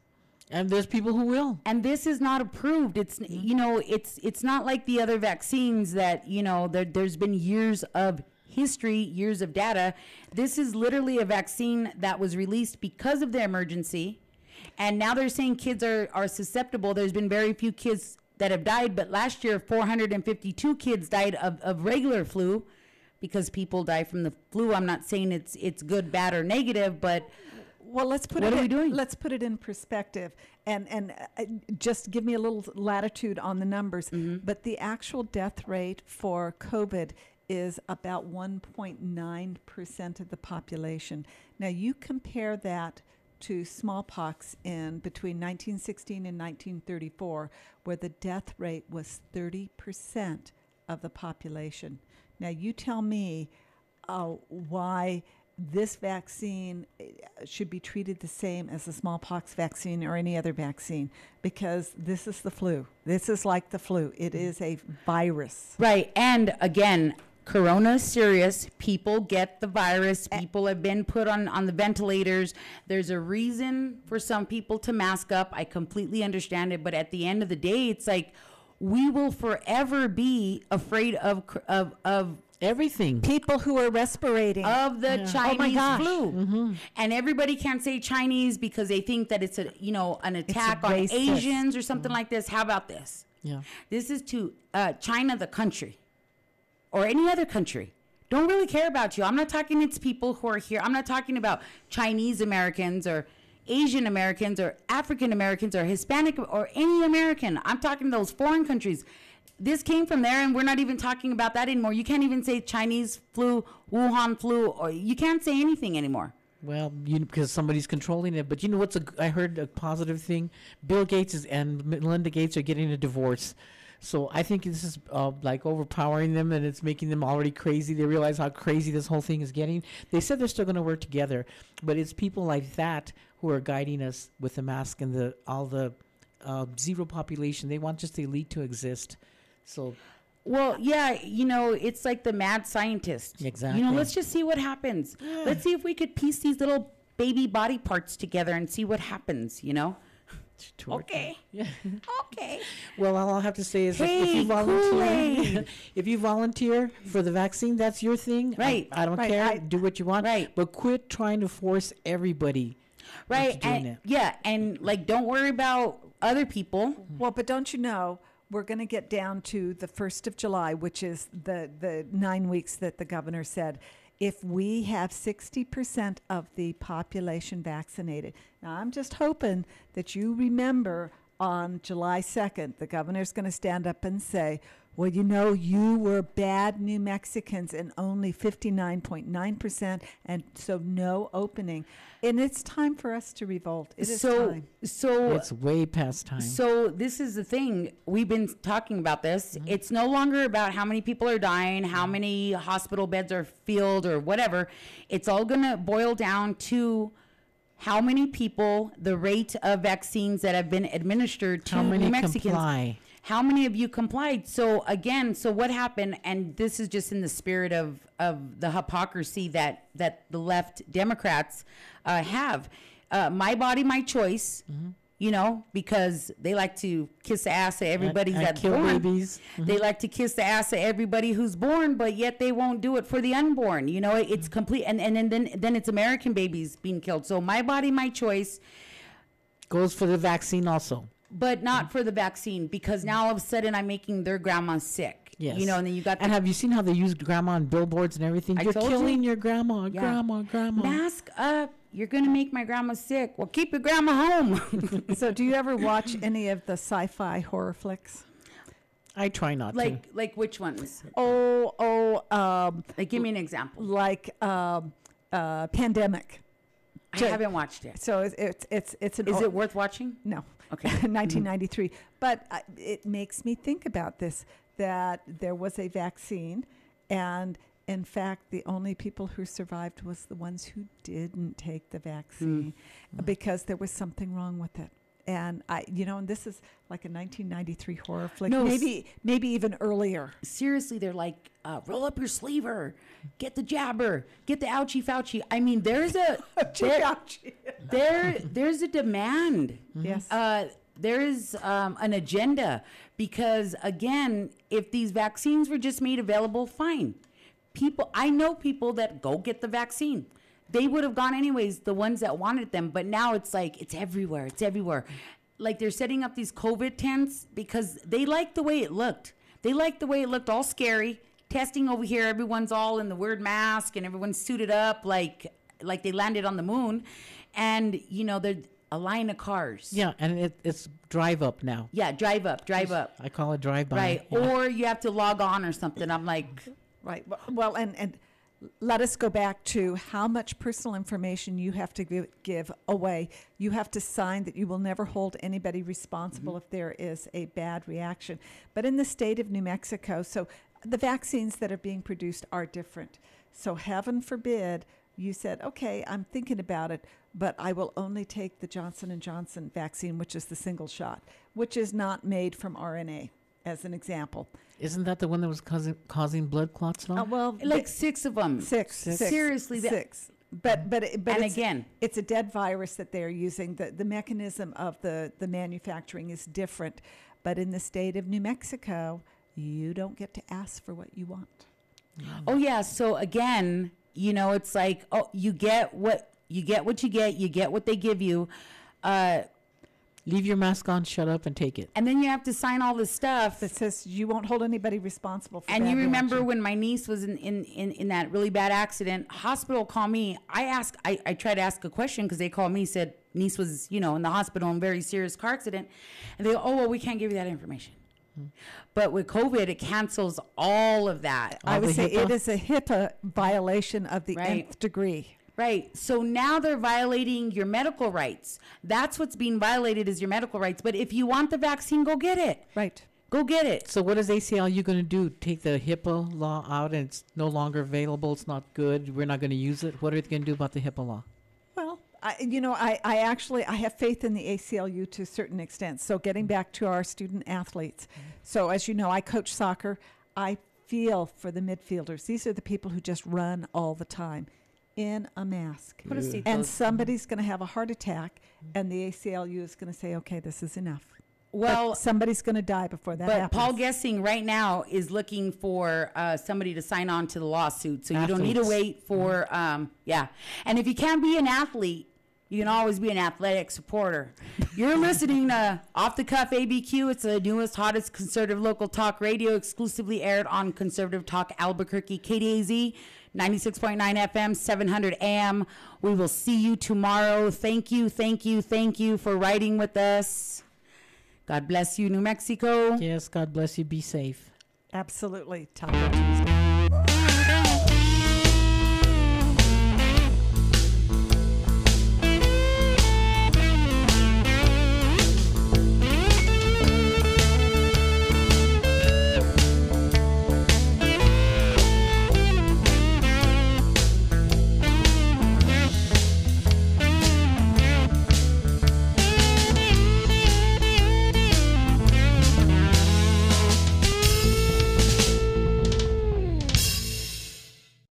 And there's people who will. and this is not approved it's you know it's it's not like the other vaccines that you know there, there's been years of history years of data this is literally a vaccine that was released because of the emergency and now they're saying kids are are susceptible there's been very few kids that have died but last year 452 kids died of, of regular flu because people die from the flu i'm not saying it's it's good bad or negative but Well, let's put What it are we in, doing? Let's put it in perspective, and and uh, just give me a little latitude on the numbers. Mm-hmm. But the actual death rate for COVID is about 1.9 percent of the population. Now you compare that to smallpox in between 1916 and 1934, where the death rate was 30 percent of the population. Now you tell me uh, why this vaccine uh, should be treated the same as the smallpox vaccine or any other vaccine because this is the flu. This is like the flu. It is a virus. Right. And again, Corona is serious. People get the virus. Eh. People have been put on, on the ventilators. There's a reason for some people to mask up. I completely understand it. But at the end of the day, it's like we will forever be afraid of, of, of Everything. People who are respirating. of the Oh Chinese gosh. flu. Mm-hmm. And everybody can't say Chinese because they think that it's a you know an attack on. Asians or something mm-hmm. like this. How about this? Yeah. This is to uh, China, the country, or any other country. Don't really care about you. I'm not talking it's people who are here. I'm not talking about Chinese Americans or Asian Americans or African Americans or Hispanic or any American. I'm talking those foreign countries. This came from there, and we're not even talking about that anymore. You can't even say Chinese flu, Wuhan flu, or you can't say anything anymore. Well, you because somebody's controlling it. But you know what's a? I heard a positive thing. Bill Gates is, and Melinda Gates are getting a divorce. So I think this is uh, like overpowering them, and it's making them already crazy. They realize how crazy this whole thing is getting. They said they're still going to work together, but it's people like that who are guiding us with the mask and the all the uh, zero population. They want just the elite to exist. So Well, yeah, you know, it's like the mad scientist. Exactly. You know, let's just see what happens. Let's see if we could piece these little baby body parts together and see what happens, you know? To. Okay. Yeah. Okay. <laughs> Well, all I'll have to say is like, if you volunteer, <laughs> if you volunteer for the vaccine, that's your thing. Right, I, don't right, care. I- Do what you want. Right. But quit trying to force everybody. Right. doing And, it. yeah. And like, don't worry about other people. Mm-hmm. Well, but don't you know we're going to get down to the first of July, which is the the nine weeks that the governor said. If we have sixty percent of the population vaccinated, now I'm just hoping that you remember on July second, the governor's going to stand up and say. Well, you know, you were bad New Mexicans and only 59.9%, and so no opening. And it's time for us to revolt. It is so, time. so It's way past time. So this is the thing. We've been talking about this. Mm-hmm. It's no longer about how many people are dying, how many hospital beds are filled or whatever. It's all going to boil down to how many people, the rate of vaccines that have been administered to How many New Mexicans. comply? How many of you complied? So again, so what happened? And this is just in the spirit of of the hypocrisy that that the left Democrats uh, have. Uh, my body, my choice. Mm-hmm. You know, because they like to kiss the ass of everybody and that's kill born. babies. Mm-hmm. They like to kiss the ass of everybody who's born, but yet they won't do it for the unborn. You know, it's complete, and and, and then then it's American babies being killed. So my body, my choice Goes for the vaccine also. but not mm-hmm. for the vaccine because now all of a sudden I'm making their grandma sick. Yes. You know, and then you got And have you seen how they use grandma on billboards and everything? I You're told you. killing your grandma, Yeah. grandma, grandma. mask up. You're gonna make my grandma sick. Well, keep your grandma home. <laughs> So, do you ever watch any of the sci-fi horror flicks? I try not to. like like which ones? Oh, oh, um, Like give me an example. like um, uh, Pandemic. I Ju- haven't watched it. So it's it's it's, it's an Is o- it worth watching? No. Okay. <laughs> 1993. But uh, it makes me think about this that there was a vaccine, and in fact, the only people who survived was the ones who didn't take the vaccine because there was something wrong with it. And I, you know, and this is like a 1993 horror flick, No, maybe maybe even earlier. Seriously, they're like, uh, roll up your sleever, get the jabber, get the ouchie fouchie. I mean, there's a <laughs> there, there there's a demand. Yes. uh, there is um, an agenda because again if these vaccines were just made available fine people i know people that go get the vaccine they would have gone anyways the ones that wanted them but now it's like it's everywhere it's everywhere like they're setting up these covid tents because they like the way it looked they like the way it looked all scary testing over here everyone's all in the weird mask and everyone's suited up like like they landed on the moon and you know they're a line of cars yeah, and it, it's drive up now. yeah, drive up, drive up. I call it drive by. Right. Or you have to log on or something. I'm like, Right. Well- and, and let us go back to how much personal information you have to give, give away. You have to sign that you will never hold anybody responsible mm-hmm. if there is a bad reaction. But in the state of New Mexico, so the vaccines that are being produced are different. So heaven forbid you said, "Okay, I'm thinking about it, but I will only take the Johnson and Johnson vaccine, which is the single shot, which is not made from RNA." As an example, Isn't that the one that was causing causing blood clots now? uh, well, like six of them. Six. Six. six, Seriously, that- six. But but it- but And it's, again- it's a dead virus that they're using. the The mechanism of the the manufacturing is different. But in the state of New Mexico, you don't get to ask for what you want. oh yeah. So again, you know, it's like, oh, you get what you get what you get. You get what they give you. Uh, Leave your mask on, shut up, and take it. and then you have to sign all this stuff. That says you won't hold anybody responsible for. And bad you remember reaction. when my niece was in, in, in, in that really bad accident, hospital called me. I asked, I, I tried to ask a question because they called me, said niece was, you know, in the hospital in a very serious car accident. And they go, oh, well, we can't give you that information. But with COVID, it cancels all of that. I would say it HIPAA? is a HIPAA violation of the Right. nth degree. Right. So now they're violating your medical rights. That's what's being violated is your medical rights. But if you want the vaccine, go get it. Right. Go get it. So what is ACLU going to do? Take the HIPAA law out and it's no longer available. It's not good. We're not going to use it. What are they going to do about the HIPAA law? Well, I, you know, I, I actually I have faith in the ACLU to a certain extent. So getting back to our student athletes. So as you know, I coach soccer. I feel for the midfielders. These are the people who just run all the time in a mask. Put a seatbelt. And somebody's going to have a heart attack, and the ACLU is going to say, "Okay, this is enough." But Well, somebody's going to die before that but happens. Paul Gessing right now is looking for uh, somebody to sign on to the lawsuit. So you don't need to Athletes. wait for, um, yeah. And if you can't be an athlete, you can always be an athletic supporter. <laughs> You're listening to Off the Cuff ABQ. It's the newest, hottest conservative local talk radio, exclusively aired on Conservative Talk Albuquerque, KDAZ, 96.9 FM, 700 AM. We will see you tomorrow. Thank you, thank you, thank you for riding with us. God bless you, New Mexico. Yes, God bless you. Be safe. Absolutely, Taco Tuesday.